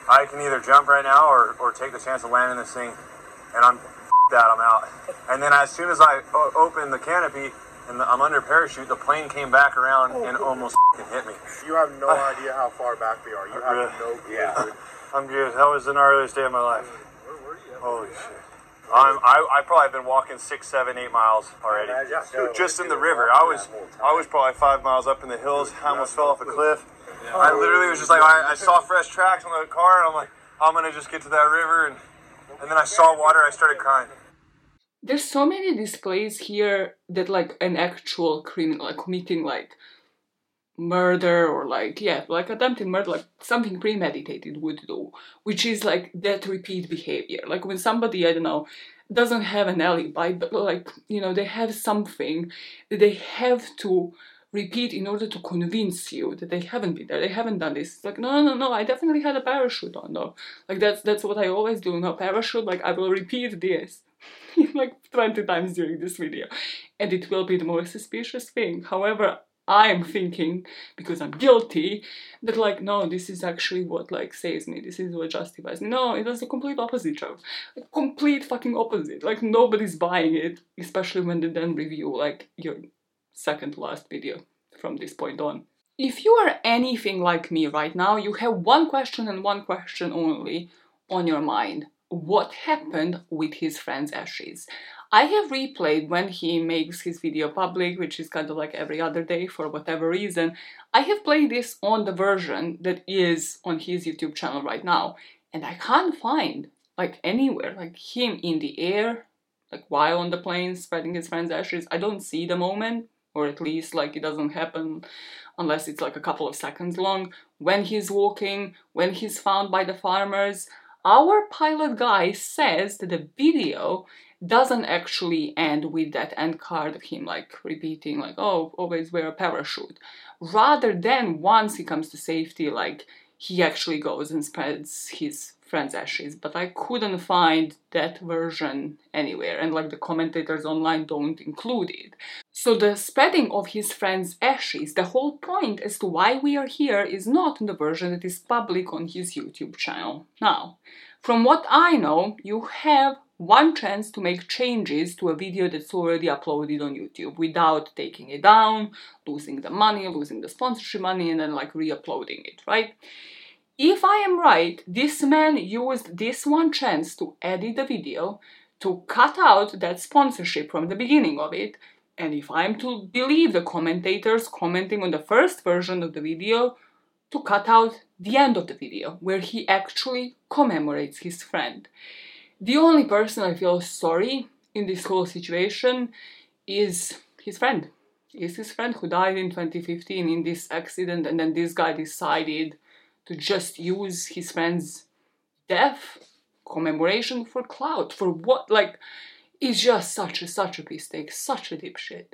I can either jump right now or, or take the chance of landing this thing, and I'm that I'm out. And then as soon as I o- opened the canopy and the, I'm under parachute, the plane came back around oh. and almost hit me. You have no idea how far back we are. You have no clue. Yeah. I'm good. That was the gnarliest day of my life. Where were you? Holy shit. I'm, I, I probably have been walking six, seven, eight miles already. imagine so. Just in the river. I was, that whole time. I was probably five miles up in the hills. I almost fell off a cliff. I literally was just like, I, I saw fresh tracks on the car, and I'm like, I'm gonna just get to that river, and and then I saw water. I started crying. There's so many displays here that like an actual criminal like committing like murder or like yeah like attempted murder like something premeditated would do which is like that repeat behavior like when somebody i don't know doesn't have an alibi but like you know they have something they have to repeat in order to convince you that they haven't been there they haven't done this. It's like no no no i definitely had a parachute on though. Like that's that's what i always do no parachute like i will repeat this like 20 times during this video. And it will be the most suspicious thing. However i'm thinking because i'm guilty that like no this is actually what like saves me. This is what justifies me. No it was the complete opposite joke like, complete fucking opposite. Like nobody's buying it especially when they then review like your second last video from this point on if you are anything like me right now you have one question and one question only on your mind what happened with his friend's ashes. I have replayed when he makes his video public, which is kind of like every other day for whatever reason. I have played this on the version that is on his YouTube channel right now, and I can't find like anywhere like him in the air, like while on the plane spreading his friend's ashes. I don't see the moment, or at least like it doesn't happen unless it's like a couple of seconds long. When he's walking, when he's found by the farmers, our pilot guy says that the video doesn't actually end with that end card of him like repeating like oh always wear a parachute rather than once he comes to safety like he actually goes and spreads his friend's ashes but i couldn't find that version anywhere and like the commentators online don't include it so the spreading of his friend's ashes the whole point as to why we are here is not in the version that is public on his youtube channel now from what i know you have one chance to make changes to a video that's already uploaded on YouTube without taking it down, losing the money, losing the sponsorship money, and then like re uploading it, right? If I am right, this man used this one chance to edit the video, to cut out that sponsorship from the beginning of it, and if I'm to believe the commentators commenting on the first version of the video, to cut out the end of the video, where he actually commemorates his friend. The only person I feel sorry in this whole situation is his friend. Is his friend who died in 2015 in this accident, and then this guy decided to just use his friend's death commemoration for clout. For what? Like, it's just such a such a mistake, such a dipshit.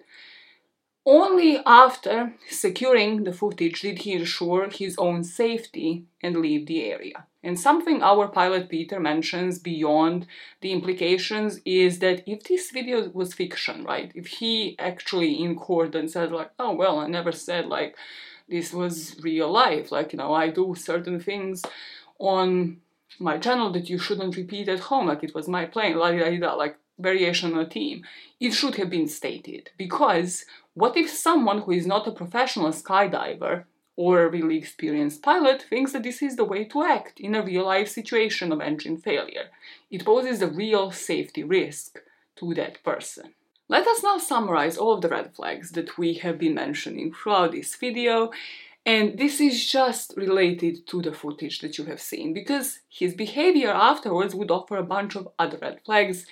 Only after securing the footage did he ensure his own safety and leave the area. And something our pilot Peter mentions beyond the implications is that if this video was fiction, right? If he actually in court and said like, oh well, I never said like this was real life, like you know, I do certain things on my channel that you shouldn't repeat at home, like it was my plane, la da da, like variation on a team. It should have been stated because what if someone who is not a professional skydiver or a really experienced pilot thinks that this is the way to act in a real life situation of engine failure? It poses a real safety risk to that person. Let us now summarize all of the red flags that we have been mentioning throughout this video. And this is just related to the footage that you have seen because his behavior afterwards would offer a bunch of other red flags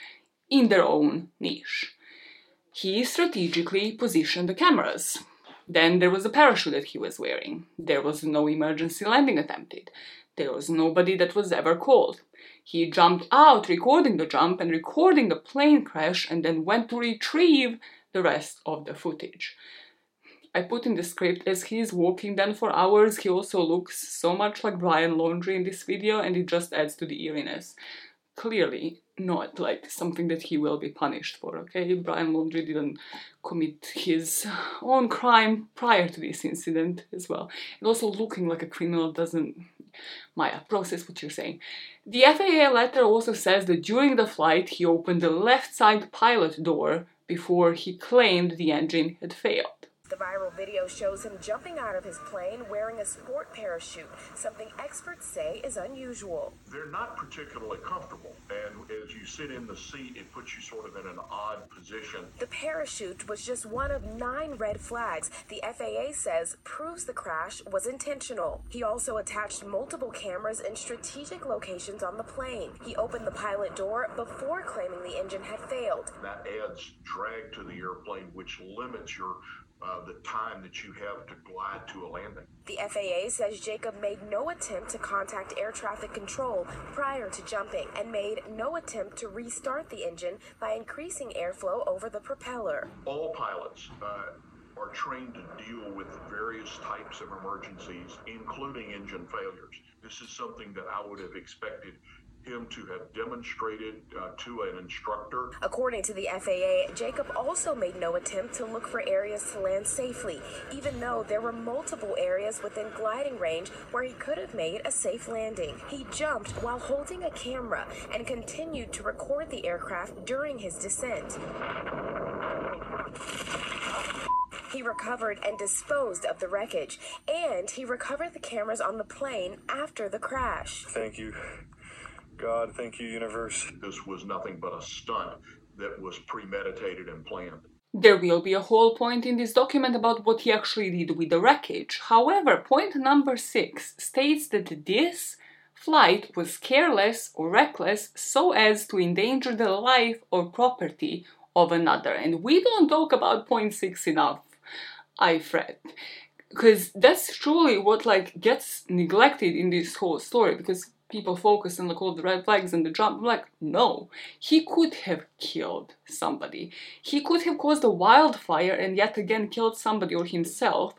in their own niche. He strategically positioned the cameras. Then there was a parachute that he was wearing. There was no emergency landing attempted. There was nobody that was ever called. He jumped out, recording the jump and recording the plane crash, and then went to retrieve the rest of the footage. I put in the script as he is walking then for hours, he also looks so much like Brian Laundrie in this video, and it just adds to the eeriness. Clearly, not like something that he will be punished for, okay? Brian Laundrie didn't commit his own crime prior to this incident as well. And also looking like a criminal doesn't Maya, process what you're saying. The FAA letter also says that during the flight he opened the left side pilot door before he claimed the engine had failed. The viral video shows him jumping out of his plane wearing a sport parachute, something experts say is unusual. They're not particularly comfortable, and as you sit in the seat, it puts you sort of in an odd position. The parachute was just one of nine red flags the FAA says proves the crash was intentional. He also attached multiple cameras in strategic locations on the plane. He opened the pilot door before claiming the engine had failed. That adds drag to the airplane, which limits your uh, the time that you have to glide to a landing. The FAA says Jacob made no attempt to contact air traffic control prior to jumping and made no attempt to restart the engine by increasing airflow over the propeller. All pilots uh, are trained to deal with various types of emergencies, including engine failures. This is something that I would have expected him to have demonstrated uh, to an instructor. According to the FAA, Jacob also made no attempt to look for areas to land safely, even though there were multiple areas within gliding range where he could have made a safe landing. He jumped while holding a camera and continued to record the aircraft during his descent. He recovered and disposed of the wreckage, and he recovered the cameras on the plane after the crash. Thank you. God, thank you, universe. This was nothing but a stunt that was premeditated and planned. There will be a whole point in this document about what he actually did with the wreckage. However, point number six states that this flight was careless or reckless so as to endanger the life or property of another. And we don't talk about point six enough, I fret. Because that's truly what like gets neglected in this whole story because people focus on like all the red flags and the jump. I'm like, no, he could have killed somebody. He could have caused a wildfire and yet again killed somebody or himself.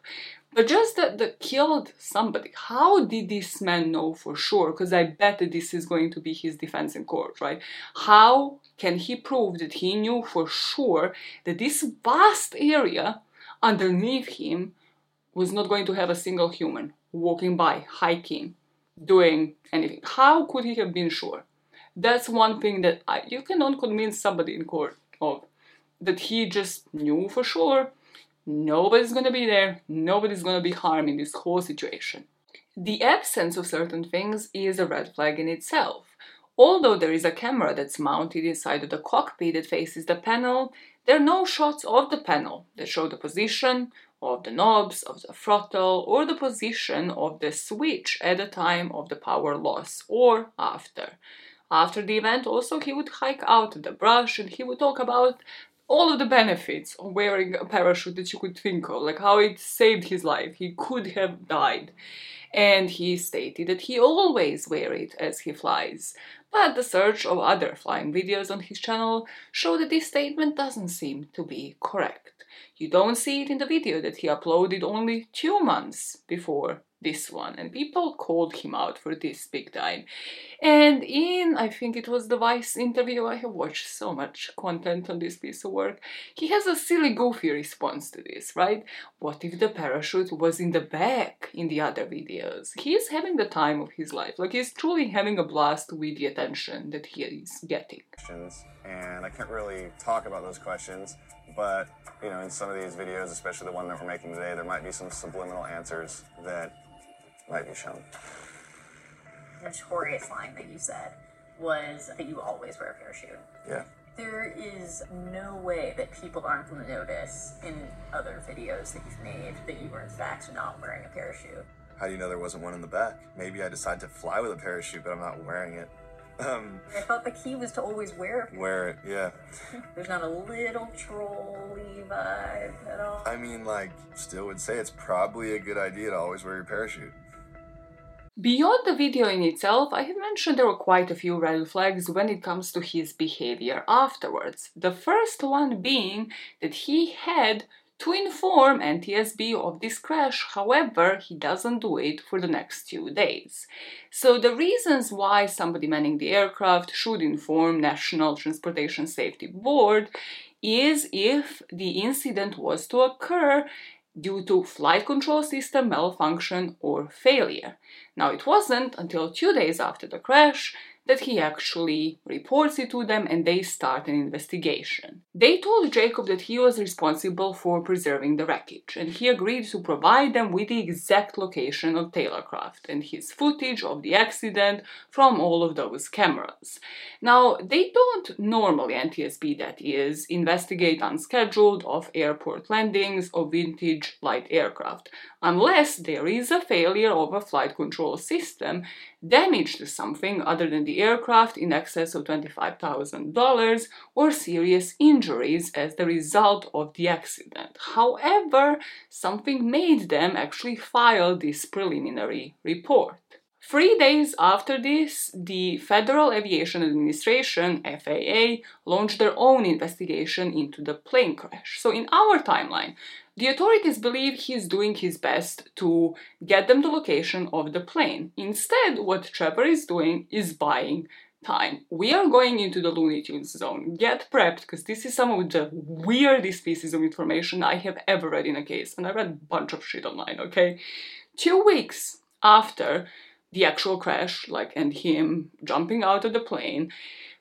But just that the killed somebody, how did this man know for sure? Because I bet that this is going to be his defense in court, right? How can he prove that he knew for sure that this vast area underneath him was not going to have a single human walking by, hiking, doing anything. How could he have been sure? That's one thing that I, you cannot convince somebody in court of. That he just knew for sure nobody's gonna be there, nobody's gonna be harmed in this whole situation. The absence of certain things is a red flag in itself. Although there is a camera that's mounted inside of the cockpit that faces the panel, there are no shots of the panel that show the position of the knobs, of the throttle, or the position of the switch at the time of the power loss or after. After the event, also, he would hike out the brush and he would talk about all of the benefits of wearing a parachute that you could think of, like how it saved his life. He could have died. And he stated that he always wear it as he flies. But the search of other flying videos on his channel show that this statement doesn't seem to be correct. You don't see it in the video that he uploaded only two months before this one, and people called him out for this big time. And in, I think it was the Vice interview, I have watched so much content on this piece of work, he has a silly, goofy response to this, right? What if the parachute was in the back in the other videos? He is having the time of his life, like he's truly having a blast with the attention that he is getting. And I can't really talk about those questions, but you know, in some of these videos, especially the one that we're making today, there might be some subliminal answers that might be shown. The notorious line that you said was that you always wear a parachute. Yeah. There is no way that people aren't going to notice in other videos that you've made that you were in fact not wearing a parachute. How do you know there wasn't one in the back? Maybe I decided to fly with a parachute, but I'm not wearing it. Um, I thought the key was to always wear it. wear it, yeah. There's not a little trolley vibe at all. I mean, like, still would say it's probably a good idea to always wear your parachute. Beyond the video in itself, I have mentioned there were quite a few red flags when it comes to his behavior afterwards. The first one being that he had to inform NTSB of this crash, however, he doesn't do it for the next two days. So, the reasons why somebody manning the aircraft should inform National Transportation Safety Board is if the incident was to occur due to flight control system malfunction or failure. Now, it wasn't until two days after the crash that he actually reports it to them and they start an investigation. They told Jacob that he was responsible for preserving the wreckage and he agreed to provide them with the exact location of Taylorcraft and his footage of the accident from all of those cameras. Now, they don't normally, NTSB that is, investigate unscheduled off airport landings of vintage light aircraft unless there is a failure of a flight control system, damage to something other than the aircraft in excess of $25,000, or serious injuries as the result of the accident. However, something made them actually file this preliminary report. Three days after this, the Federal Aviation Administration, FAA, launched their own investigation into the plane crash. So, in our timeline, the authorities believe he's doing his best to get them the location of the plane. Instead, what Trevor is doing is buying time. We are going into the Looney Tunes zone. Get prepped because this is some of the weirdest pieces of information I have ever read in a case, and I read a bunch of shit online, okay? Two weeks after the actual crash, like, and him jumping out of the plane.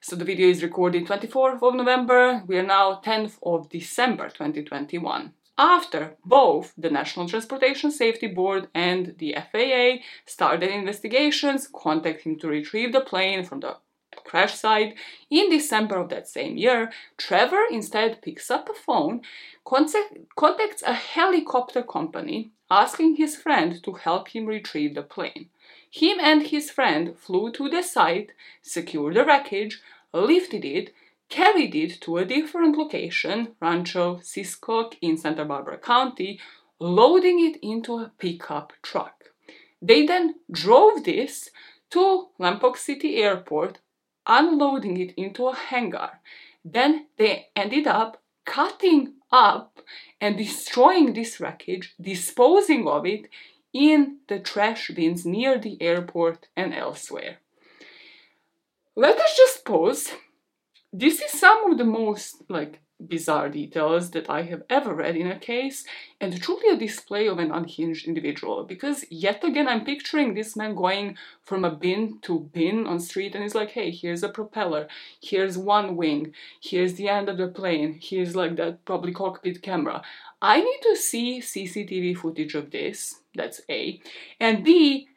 So the video is recorded 24th of November. We are now 10th of December 2021 after both the National Transportation Safety Board and the FAA started investigations, contacting him to retrieve the plane from the crash site. In December of that same year, Trevor instead picks up a phone, contacts a helicopter company, asking his friend to help him retrieve the plane. Him and his friend flew to the site, secured the wreckage, lifted it, carried it to a different location, Rancho Sisquoc in Santa Barbara County, loading it into a pickup truck. They then drove this to Lompoc City Airport, unloading it into a hangar. Then they ended up cutting up and destroying this wreckage, disposing of it in the trash bins near the airport and elsewhere. Let us just pause. This is some of the most like bizarre details that I have ever read in a case, and truly a display of an unhinged individual. Because yet again, I'm picturing this man going from a bin to bin on street, and he's like, "Hey, here's a propeller, here's one wing, here's the end of the plane, here's like that probably cockpit camera. I need to see CCTV footage of this. That's A, and B."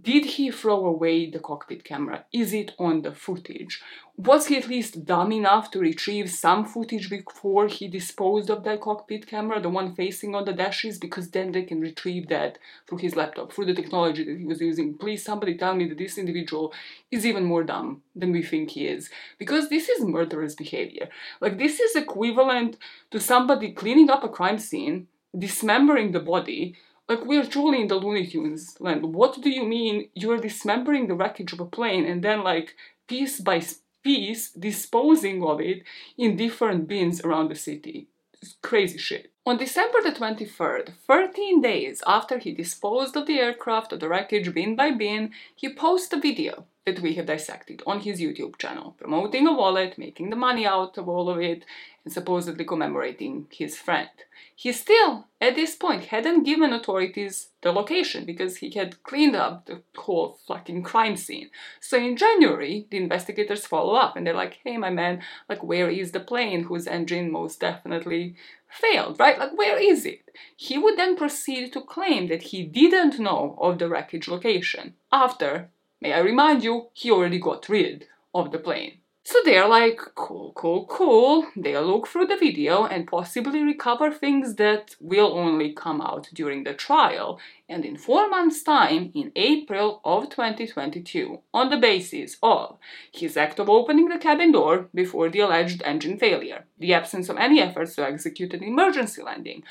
Did he throw away the cockpit camera? Is it on the footage? Was he at least dumb enough to retrieve some footage before he disposed of that cockpit camera, the one facing on the dashes? Because then they can retrieve that through his laptop, through the technology that he was using. Please, somebody tell me that this individual is even more dumb than we think he is. Because this is murderous behavior. Like, this is equivalent to somebody cleaning up a crime scene, dismembering the body, like we're truly in the Looney Tunes land. What do you mean you're dismembering the wreckage of a plane and then like piece by piece disposing of it in different bins around the city? It's crazy shit. On December the 23rd, 13 days after he disposed of the aircraft of the wreckage bin by bin, he posts a video that we have dissected on his YouTube channel, promoting a wallet, making the money out of all of it, and supposedly commemorating his friend. He still, at this point, hadn't given authorities the location because he had cleaned up the whole fucking crime scene. So in January, the investigators follow up and they're like, hey, my man, like, where is the plane whose engine most definitely failed, right? Like, where is it? He would then proceed to claim that he didn't know of the wreckage location after, may I remind you, he already got rid of the plane. So they're like, cool, cool, cool. They'll look through the video and possibly recover things that will only come out during the trial. And in four months' time, in April of 2022, on the basis of his act of opening the cabin door before the alleged engine failure, the absence of any efforts to execute an emergency landing,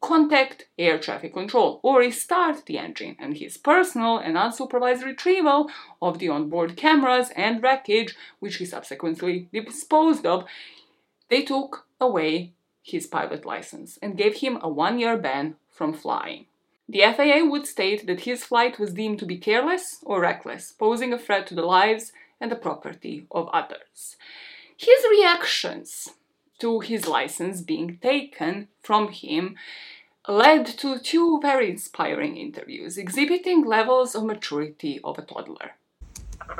contact air traffic control or restart the engine and his personal and unsupervised retrieval of the onboard cameras and wreckage which he subsequently disposed of they took away his pilot license and gave him a one year ban from flying the FAA would state that his flight was deemed to be careless or reckless, posing a threat to the lives and the property of others. His reactions to his license being taken from him led to two very inspiring interviews exhibiting levels of maturity of a toddler. hey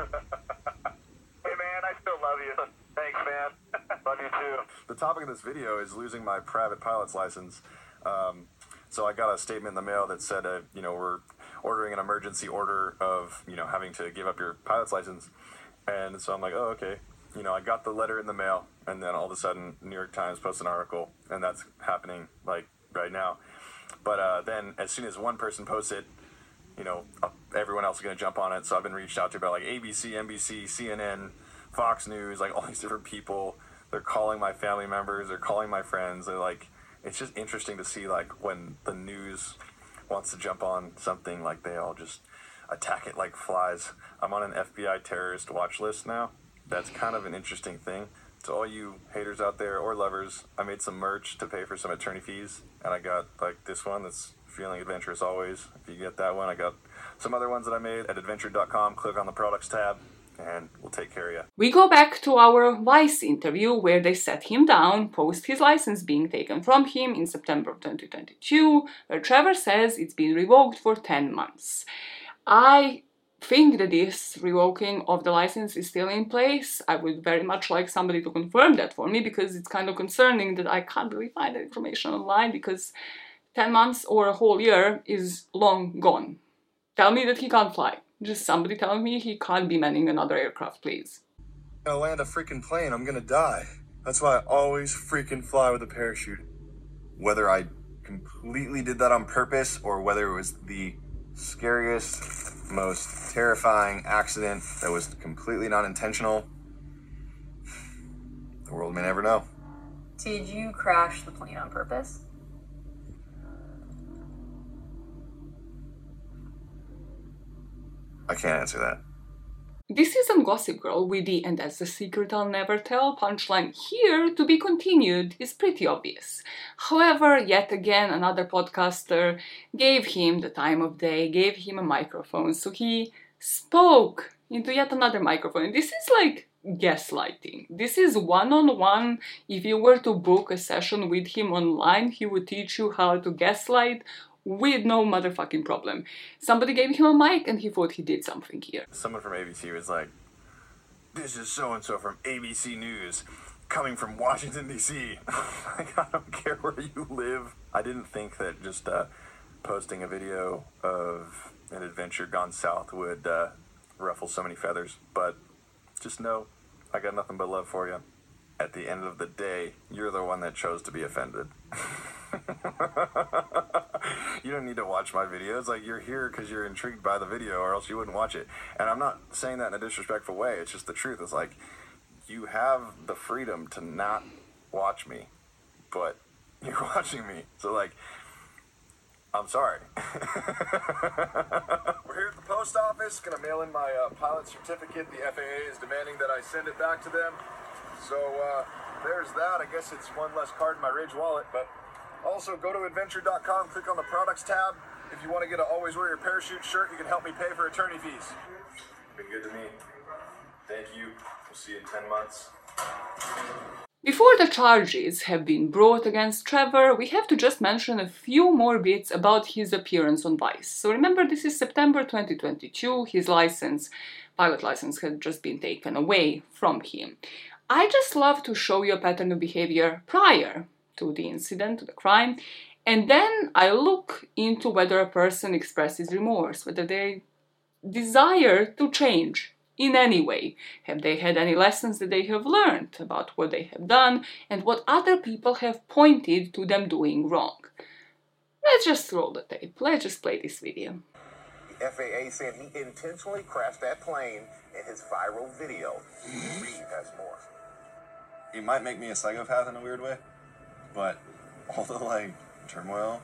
man, I still love you. Thanks, man. love you too. The topic of this video is losing my private pilot's license. Um, so I got a statement in the mail that said, uh, you know, we're ordering an emergency order of, you know, having to give up your pilot's license. And so I'm like, oh, okay. You know, I got the letter in the mail, and then all of a sudden, New York Times posts an article, and that's happening like right now. But uh, then, as soon as one person posts it, you know, uh, everyone else is going to jump on it. So I've been reached out to by like ABC, NBC, CNN, Fox News, like all these different people. They're calling my family members. They're calling my friends. They're like, it's just interesting to see like when the news wants to jump on something, like they all just attack it like flies. I'm on an FBI terrorist watch list now. That's kind of an interesting thing. To all you haters out there or lovers, I made some merch to pay for some attorney fees, and I got like this one that's feeling adventurous always. If you get that one, I got some other ones that I made at adventure.com. Click on the products tab, and we'll take care of you. We go back to our Vice interview where they set him down post his license being taken from him in September of 2022, where Trevor says it's been revoked for 10 months. I think that this revoking of the license is still in place. I would very much like somebody to confirm that for me because it's kind of concerning that I can't really find that information online because 10 months or a whole year is long gone. Tell me that he can't fly. Just somebody tell me he can't be manning another aircraft, please. I'm gonna land a freaking plane, I'm gonna die. That's why I always freaking fly with a parachute. Whether I completely did that on purpose or whether it was the scariest, most terrifying accident that was completely not intentional, the world may never know. Did you crash the plane on purpose? I can't answer that. This isn't Gossip Girl with the and as the secret I'll never tell punchline here to be continued is pretty obvious. However, yet again, another podcaster gave him the time of day, gave him a microphone, so he spoke into yet another microphone. This is like gaslighting. This is one on one. If you were to book a session with him online, he would teach you how to gaslight with no motherfucking problem. Somebody gave him a mic and he thought he did something here. Someone from ABC was like, This is so and so from ABC News coming from Washington, D.C. like, I don't care where you live. I didn't think that just uh, posting a video of an adventure gone south would uh, ruffle so many feathers, but just know I got nothing but love for you. At the end of the day, you're the one that chose to be offended. you don't need to watch my videos. Like you're here because you're intrigued by the video, or else you wouldn't watch it. And I'm not saying that in a disrespectful way. It's just the truth. It's like you have the freedom to not watch me, but you're watching me. So like, I'm sorry. We're here at the post office. Gonna mail in my uh, pilot certificate. The FAA is demanding that I send it back to them. So uh, there's that. I guess it's one less card in my Ridge wallet, but. Also, go to adventure.com, click on the products tab. If you want to get an always wear your parachute shirt, you can help me pay for attorney fees. Been good to me. Thank you. We'll see you in 10 months. Before the charges have been brought against Trevor, we have to just mention a few more bits about his appearance on Vice. So remember, this is September 2022, his license, pilot license, had just been taken away from him. I just love to show you a pattern of behavior prior to the incident, to the crime, and then I look into whether a person expresses remorse, whether they desire to change in any way? Have they had any lessons that they have learned about what they have done and what other people have pointed to them doing wrong? Let's just roll the tape. Let's just play this video. The FAA said he intentionally crashed that plane in his viral video. Reed has more. It might make me a psychopath in a weird way, but all the like turmoil,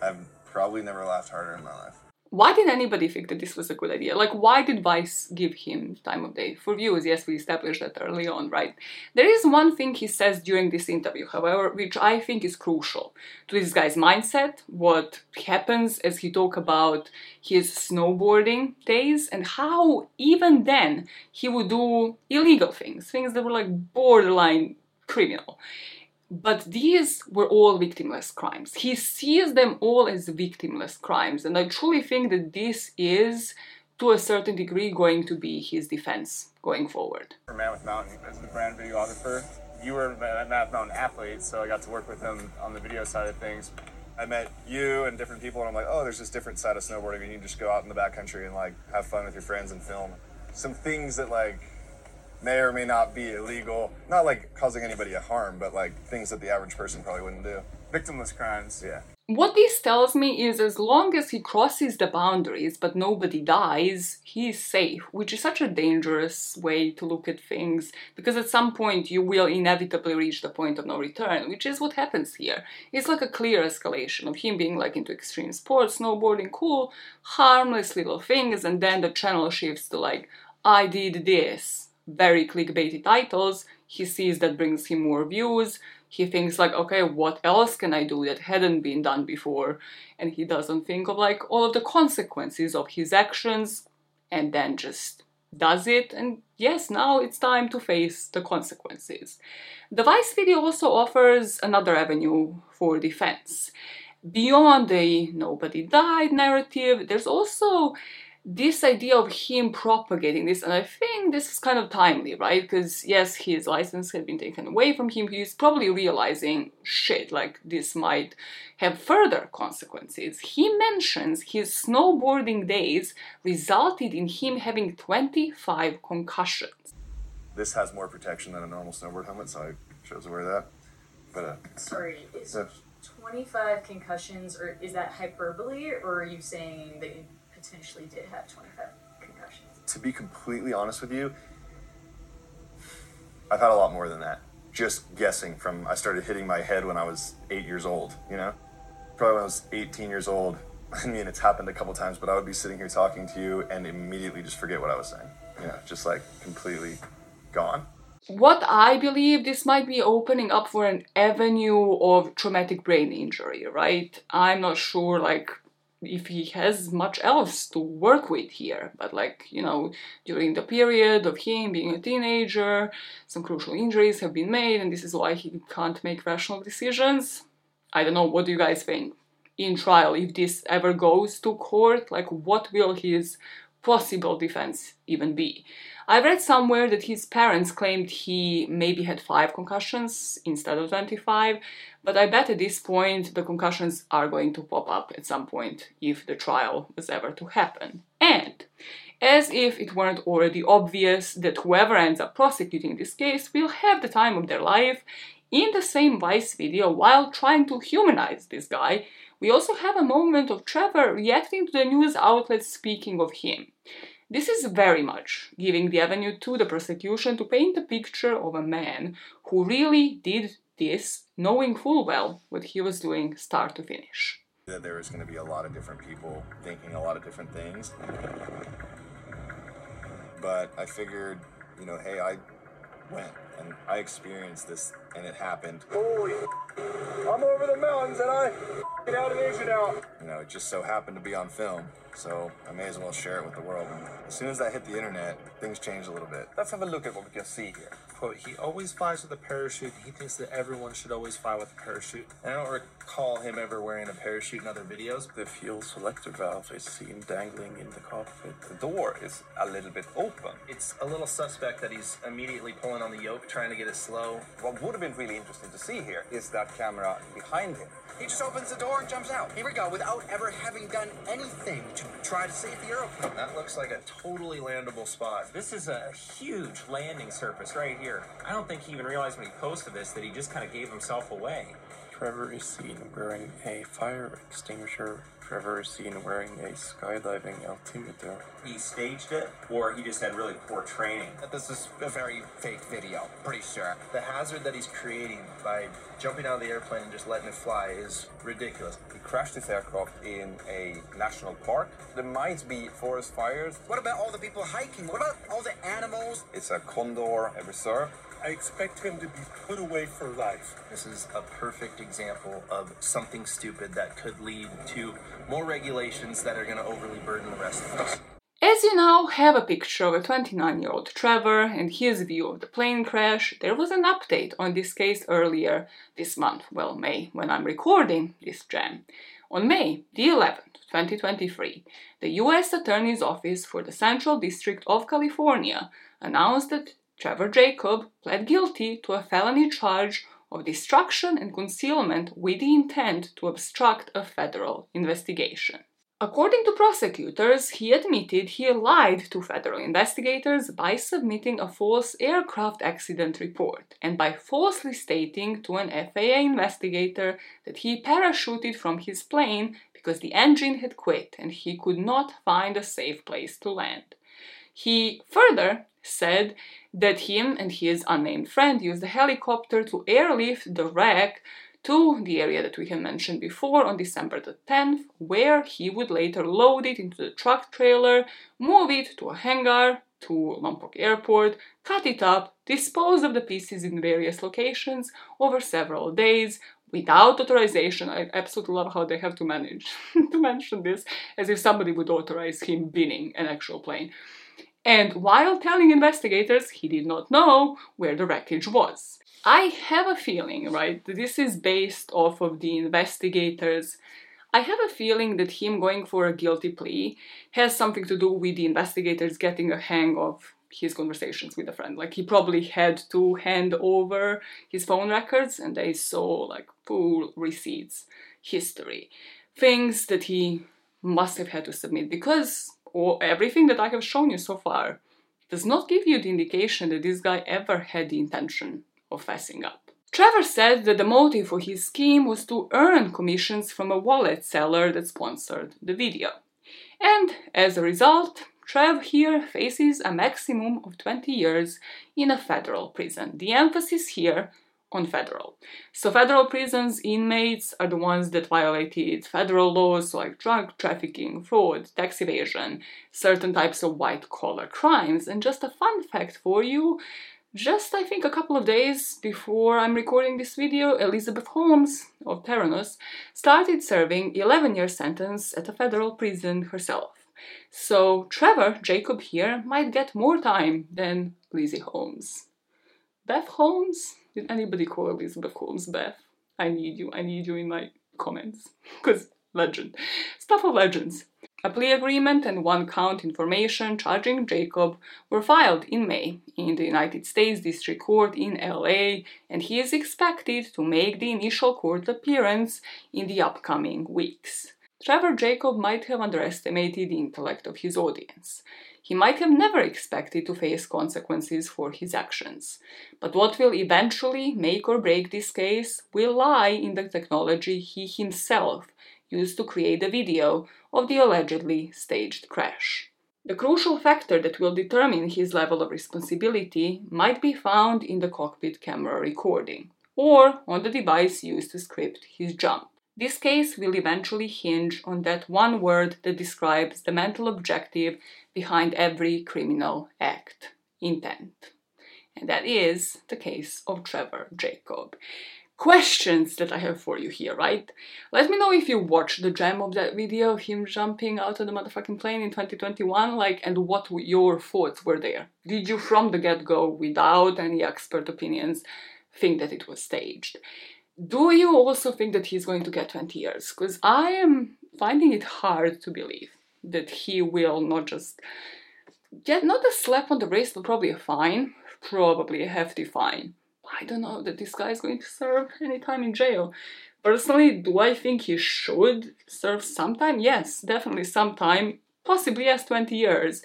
I've probably never laughed harder in my life. Why did anybody think that this was a good idea? Like, why did Vice give him time of day? For views, yes, we established that early on, right? There is one thing he says during this interview, however, which I think is crucial to this guy's mindset, what happens as he talk about his snowboarding days, and how even then he would do illegal things, things that were like borderline criminal. But these were all victimless crimes. He sees them all as victimless crimes, and I truly think that this is, to a certain degree, going to be his defense going forward. For Mammoth Mountain as the brand videographer, you were a Mammoth Mountain athlete, so I got to work with him on the video side of things. I met you and different people, and I'm like, oh, there's this different side of snowboarding, and you just go out in the backcountry and like have fun with your friends and film some things that like may or may not be illegal. Not like causing anybody a harm, but like things that the average person probably wouldn't do. Victimless crimes. Yeah. What this tells me is as long as he crosses the boundaries but nobody dies, he's safe, which is such a dangerous way to look at things because at some point you will inevitably reach the point of no return, which is what happens here. It's like a clear escalation of him being like into extreme sports, snowboarding, cool, harmless little things, and then the channel shifts to like, I did this, very clickbaity titles, he sees that brings him more views, he thinks like, okay, what else can I do that hadn't been done before? And he doesn't think of like all of the consequences of his actions and then just does it and yes, now it's time to face the consequences. The Vice video also offers another avenue for defense. Beyond the nobody died narrative, there's also this idea of him propagating this, and I think this is kind of timely, right? Because yes, his license had been taken away from him. He's probably realizing, shit, like this might have further consequences. He mentions his snowboarding days resulted in him having 25 concussions. This has more protection than a normal snowboard helmet, so I chose to wear that. But uh, Sorry, is yeah. 25 concussions, or is that hyperbole, or are you saying that you potentially did have 25 concussions? to be completely honest with you, I've had a lot more than that. Just guessing from I started hitting my head when I was eight years old, you know? Probably when I was 18 years old. I mean, it's happened a couple times, but I would be sitting here talking to you and immediately just forget what I was saying. You know, just like completely gone. What I believe this might be opening up for an avenue of traumatic brain injury, right? I'm not sure, like, if he has much else to work with here, but like, you know, during the period of him being a teenager, some crucial injuries have been made, and this is why he can't make rational decisions. I don't know, what do you guys think? In trial, if this ever goes to court, like, what will his possible defense even be? I read somewhere that his parents claimed he maybe had five concussions instead of 25, but I bet at this point the concussions are going to pop up at some point if the trial was ever to happen. And as if it weren't already obvious that whoever ends up prosecuting this case will have the time of their life, in the same Vice video, while trying to humanize this guy, we also have a moment of Trevor reacting to the news outlets speaking of him. This is very much giving the avenue to the prosecution to paint a picture of a man who really did this, knowing full well what he was doing start to finish. That there was going to be a lot of different people thinking a lot of different things. But I figured, you know, hey, I went and I experienced this and it happened. Holy, I'm over the mountains and I get out of Asia now. You know, it just so happened to be on film, so I may as well share it with the world. And as soon as that hit the internet, things changed a little bit. Let's have a look at what we can see here. Quote, he always flies with a parachute. He thinks that everyone should always fly with a parachute. I don't recall him ever wearing a parachute in other videos. The fuel selector valve is seen dangling in the cockpit. The door is a little bit open. It's a little suspect that he's immediately pulling on the yoke, trying to get it slow. What would have been really interesting to see here is that camera behind him. He just opens the door and jumps out. Here we go, without ever having done anything to try to save the aeroplane. That looks like a totally landable spot. This is a huge landing surface right here. I don't think he even realized when he posted this that he just kind of gave himself away. Trevor is seen wearing a fire extinguisher. Trevor is seen wearing a skydiving altimeter. He staged it, or he just had really poor training. This is a very fake video, pretty sure. The hazard that he's creating by jumping out of the airplane and just letting it fly is ridiculous. He crashed his aircraft in a national park. There might be forest fires. What about all the people hiking? What about all the animals? It's a condor a reserve. I expect him to be put away for life. This is a perfect example of something stupid that could lead to more regulations that are going to overly burden the rest of us. As you now have a picture of a 29 year old Trevor and his view of the plane crash, there was an update on this case earlier this month, well, May, when I'm recording this jam. On May the 11th, 2023, the US Attorney's Office for the Central District of California announced that Trevor Jacob pled guilty to a felony charge of destruction and concealment with the intent to obstruct a federal investigation. According to prosecutors, he admitted he lied to federal investigators by submitting a false aircraft accident report and by falsely stating to an FAA investigator that he parachuted from his plane because the engine had quit and he could not find a safe place to land. He further said that him and his unnamed friend used a helicopter to airlift the wreck to the area that we have mentioned before on December the 10th, where he would later load it into the truck trailer, move it to a hangar to Lompoc Airport, cut it up, dispose of the pieces in various locations over several days without authorization. I absolutely love how they have to manage to mention this as if somebody would authorize him binning an actual plane. And while telling investigators he did not know where the wreckage was. I have a feeling, right, this is based off of the investigators. I have a feeling that him going for a guilty plea has something to do with the investigators getting a hang of his conversations with a friend. Like he probably had to hand over his phone records and they saw like full receipts, history, things that he must have had to submit because or everything that I have shown you so far does not give you the indication that this guy ever had the intention of fessing up. Trevor said that the motive for his scheme was to earn commissions from a wallet seller that sponsored the video. And as a result, Trev here faces a maximum of 20 years in a federal prison. The emphasis here on federal. So federal prisons inmates are the ones that violated federal laws like drug trafficking, fraud, tax evasion, certain types of white collar crimes. And just a fun fact for you, just I think a couple of days before I'm recording this video, Elizabeth Holmes of Theranos started serving 11 year sentence at a federal prison herself. So Trevor Jacob here might get more time than Lizzie Holmes. Beth Holmes? Did anybody call Elizabeth Holmes Beth? I need you. I need you in my comments. Because legend. Stuff of legends. A plea agreement and one count information charging Jacob were filed in May in the United States District Court in LA, and he is expected to make the initial court appearance in the upcoming weeks. Trevor Jacob might have underestimated the intellect of his audience. He might have never expected to face consequences for his actions. But what will eventually make or break this case will lie in the technology he himself used to create the video of the allegedly staged crash. The crucial factor that will determine his level of responsibility might be found in the cockpit camera recording, or on the device used to script his jump. This case will eventually hinge on that one word that describes the mental objective behind every criminal act intent. And that is the case of Trevor Jacob. questions that I have for you here, right? Let me know if you watched the gem of that video of him jumping out of the motherfucking plane in 2021, like, and what your thoughts were there. Did you, from the get go, without any expert opinions, think that it was staged? Do you also think that he's going to get 20 years? Because I am finding it hard to believe that he will not just get not a slap on the wrist, but probably a fine, probably a hefty fine I don't know that this guy is going to serve any time in jail. Personally, do I think he should serve some time? Yes, definitely some time, possibly yes, 20 years.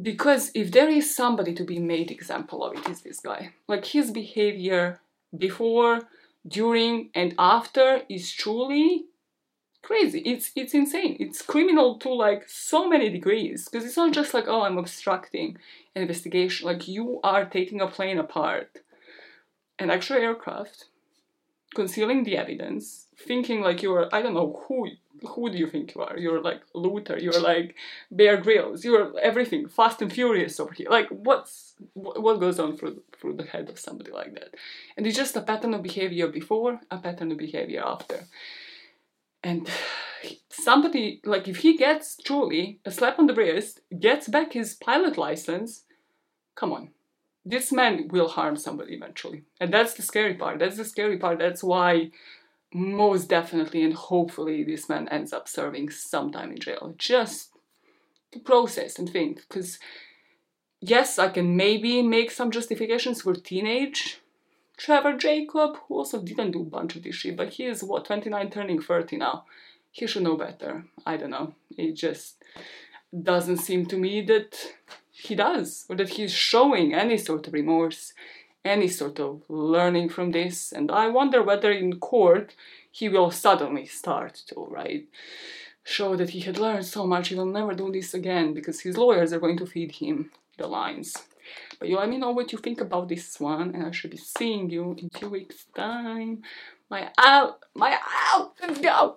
Because if there is somebody to be made example of, it is this guy. Like his behavior before, during, and after is truly crazy. It's it's insane. It's criminal to like so many degrees. Because it's not just like, oh, I'm obstructing an investigation. Like you are taking a plane apart an extra aircraft, concealing the evidence, thinking like you're I don't know who who do you think you are? You're like Luther. You're like Bear Grylls. You're everything. Fast and Furious over here. Like what's what goes on through through the head of somebody like that? And it's just a pattern of behavior before, a pattern of behavior after. And somebody like if he gets truly a slap on the wrist, gets back his pilot license, come on, this man will harm somebody eventually. And that's the scary part. That's the scary part. That's why most definitely and hopefully this man ends up serving some time in jail. Just to process and think. Because yes, I can maybe make some justifications for teenage Trevor Jacob, who also didn't do a bunch of this shit, but he is what, 29 turning 30 now. He should know better. I don't know. It just doesn't seem to me that he does, or that he's showing any sort of remorse, any sort of learning from this. And I wonder whether in court he will suddenly start to, right? Show that he had learned so much, he will never do this again because his lawyers are going to feed him the lines. But you let me know what you think about this one, and I should be seeing you in two weeks' time. My out, my out, let's go!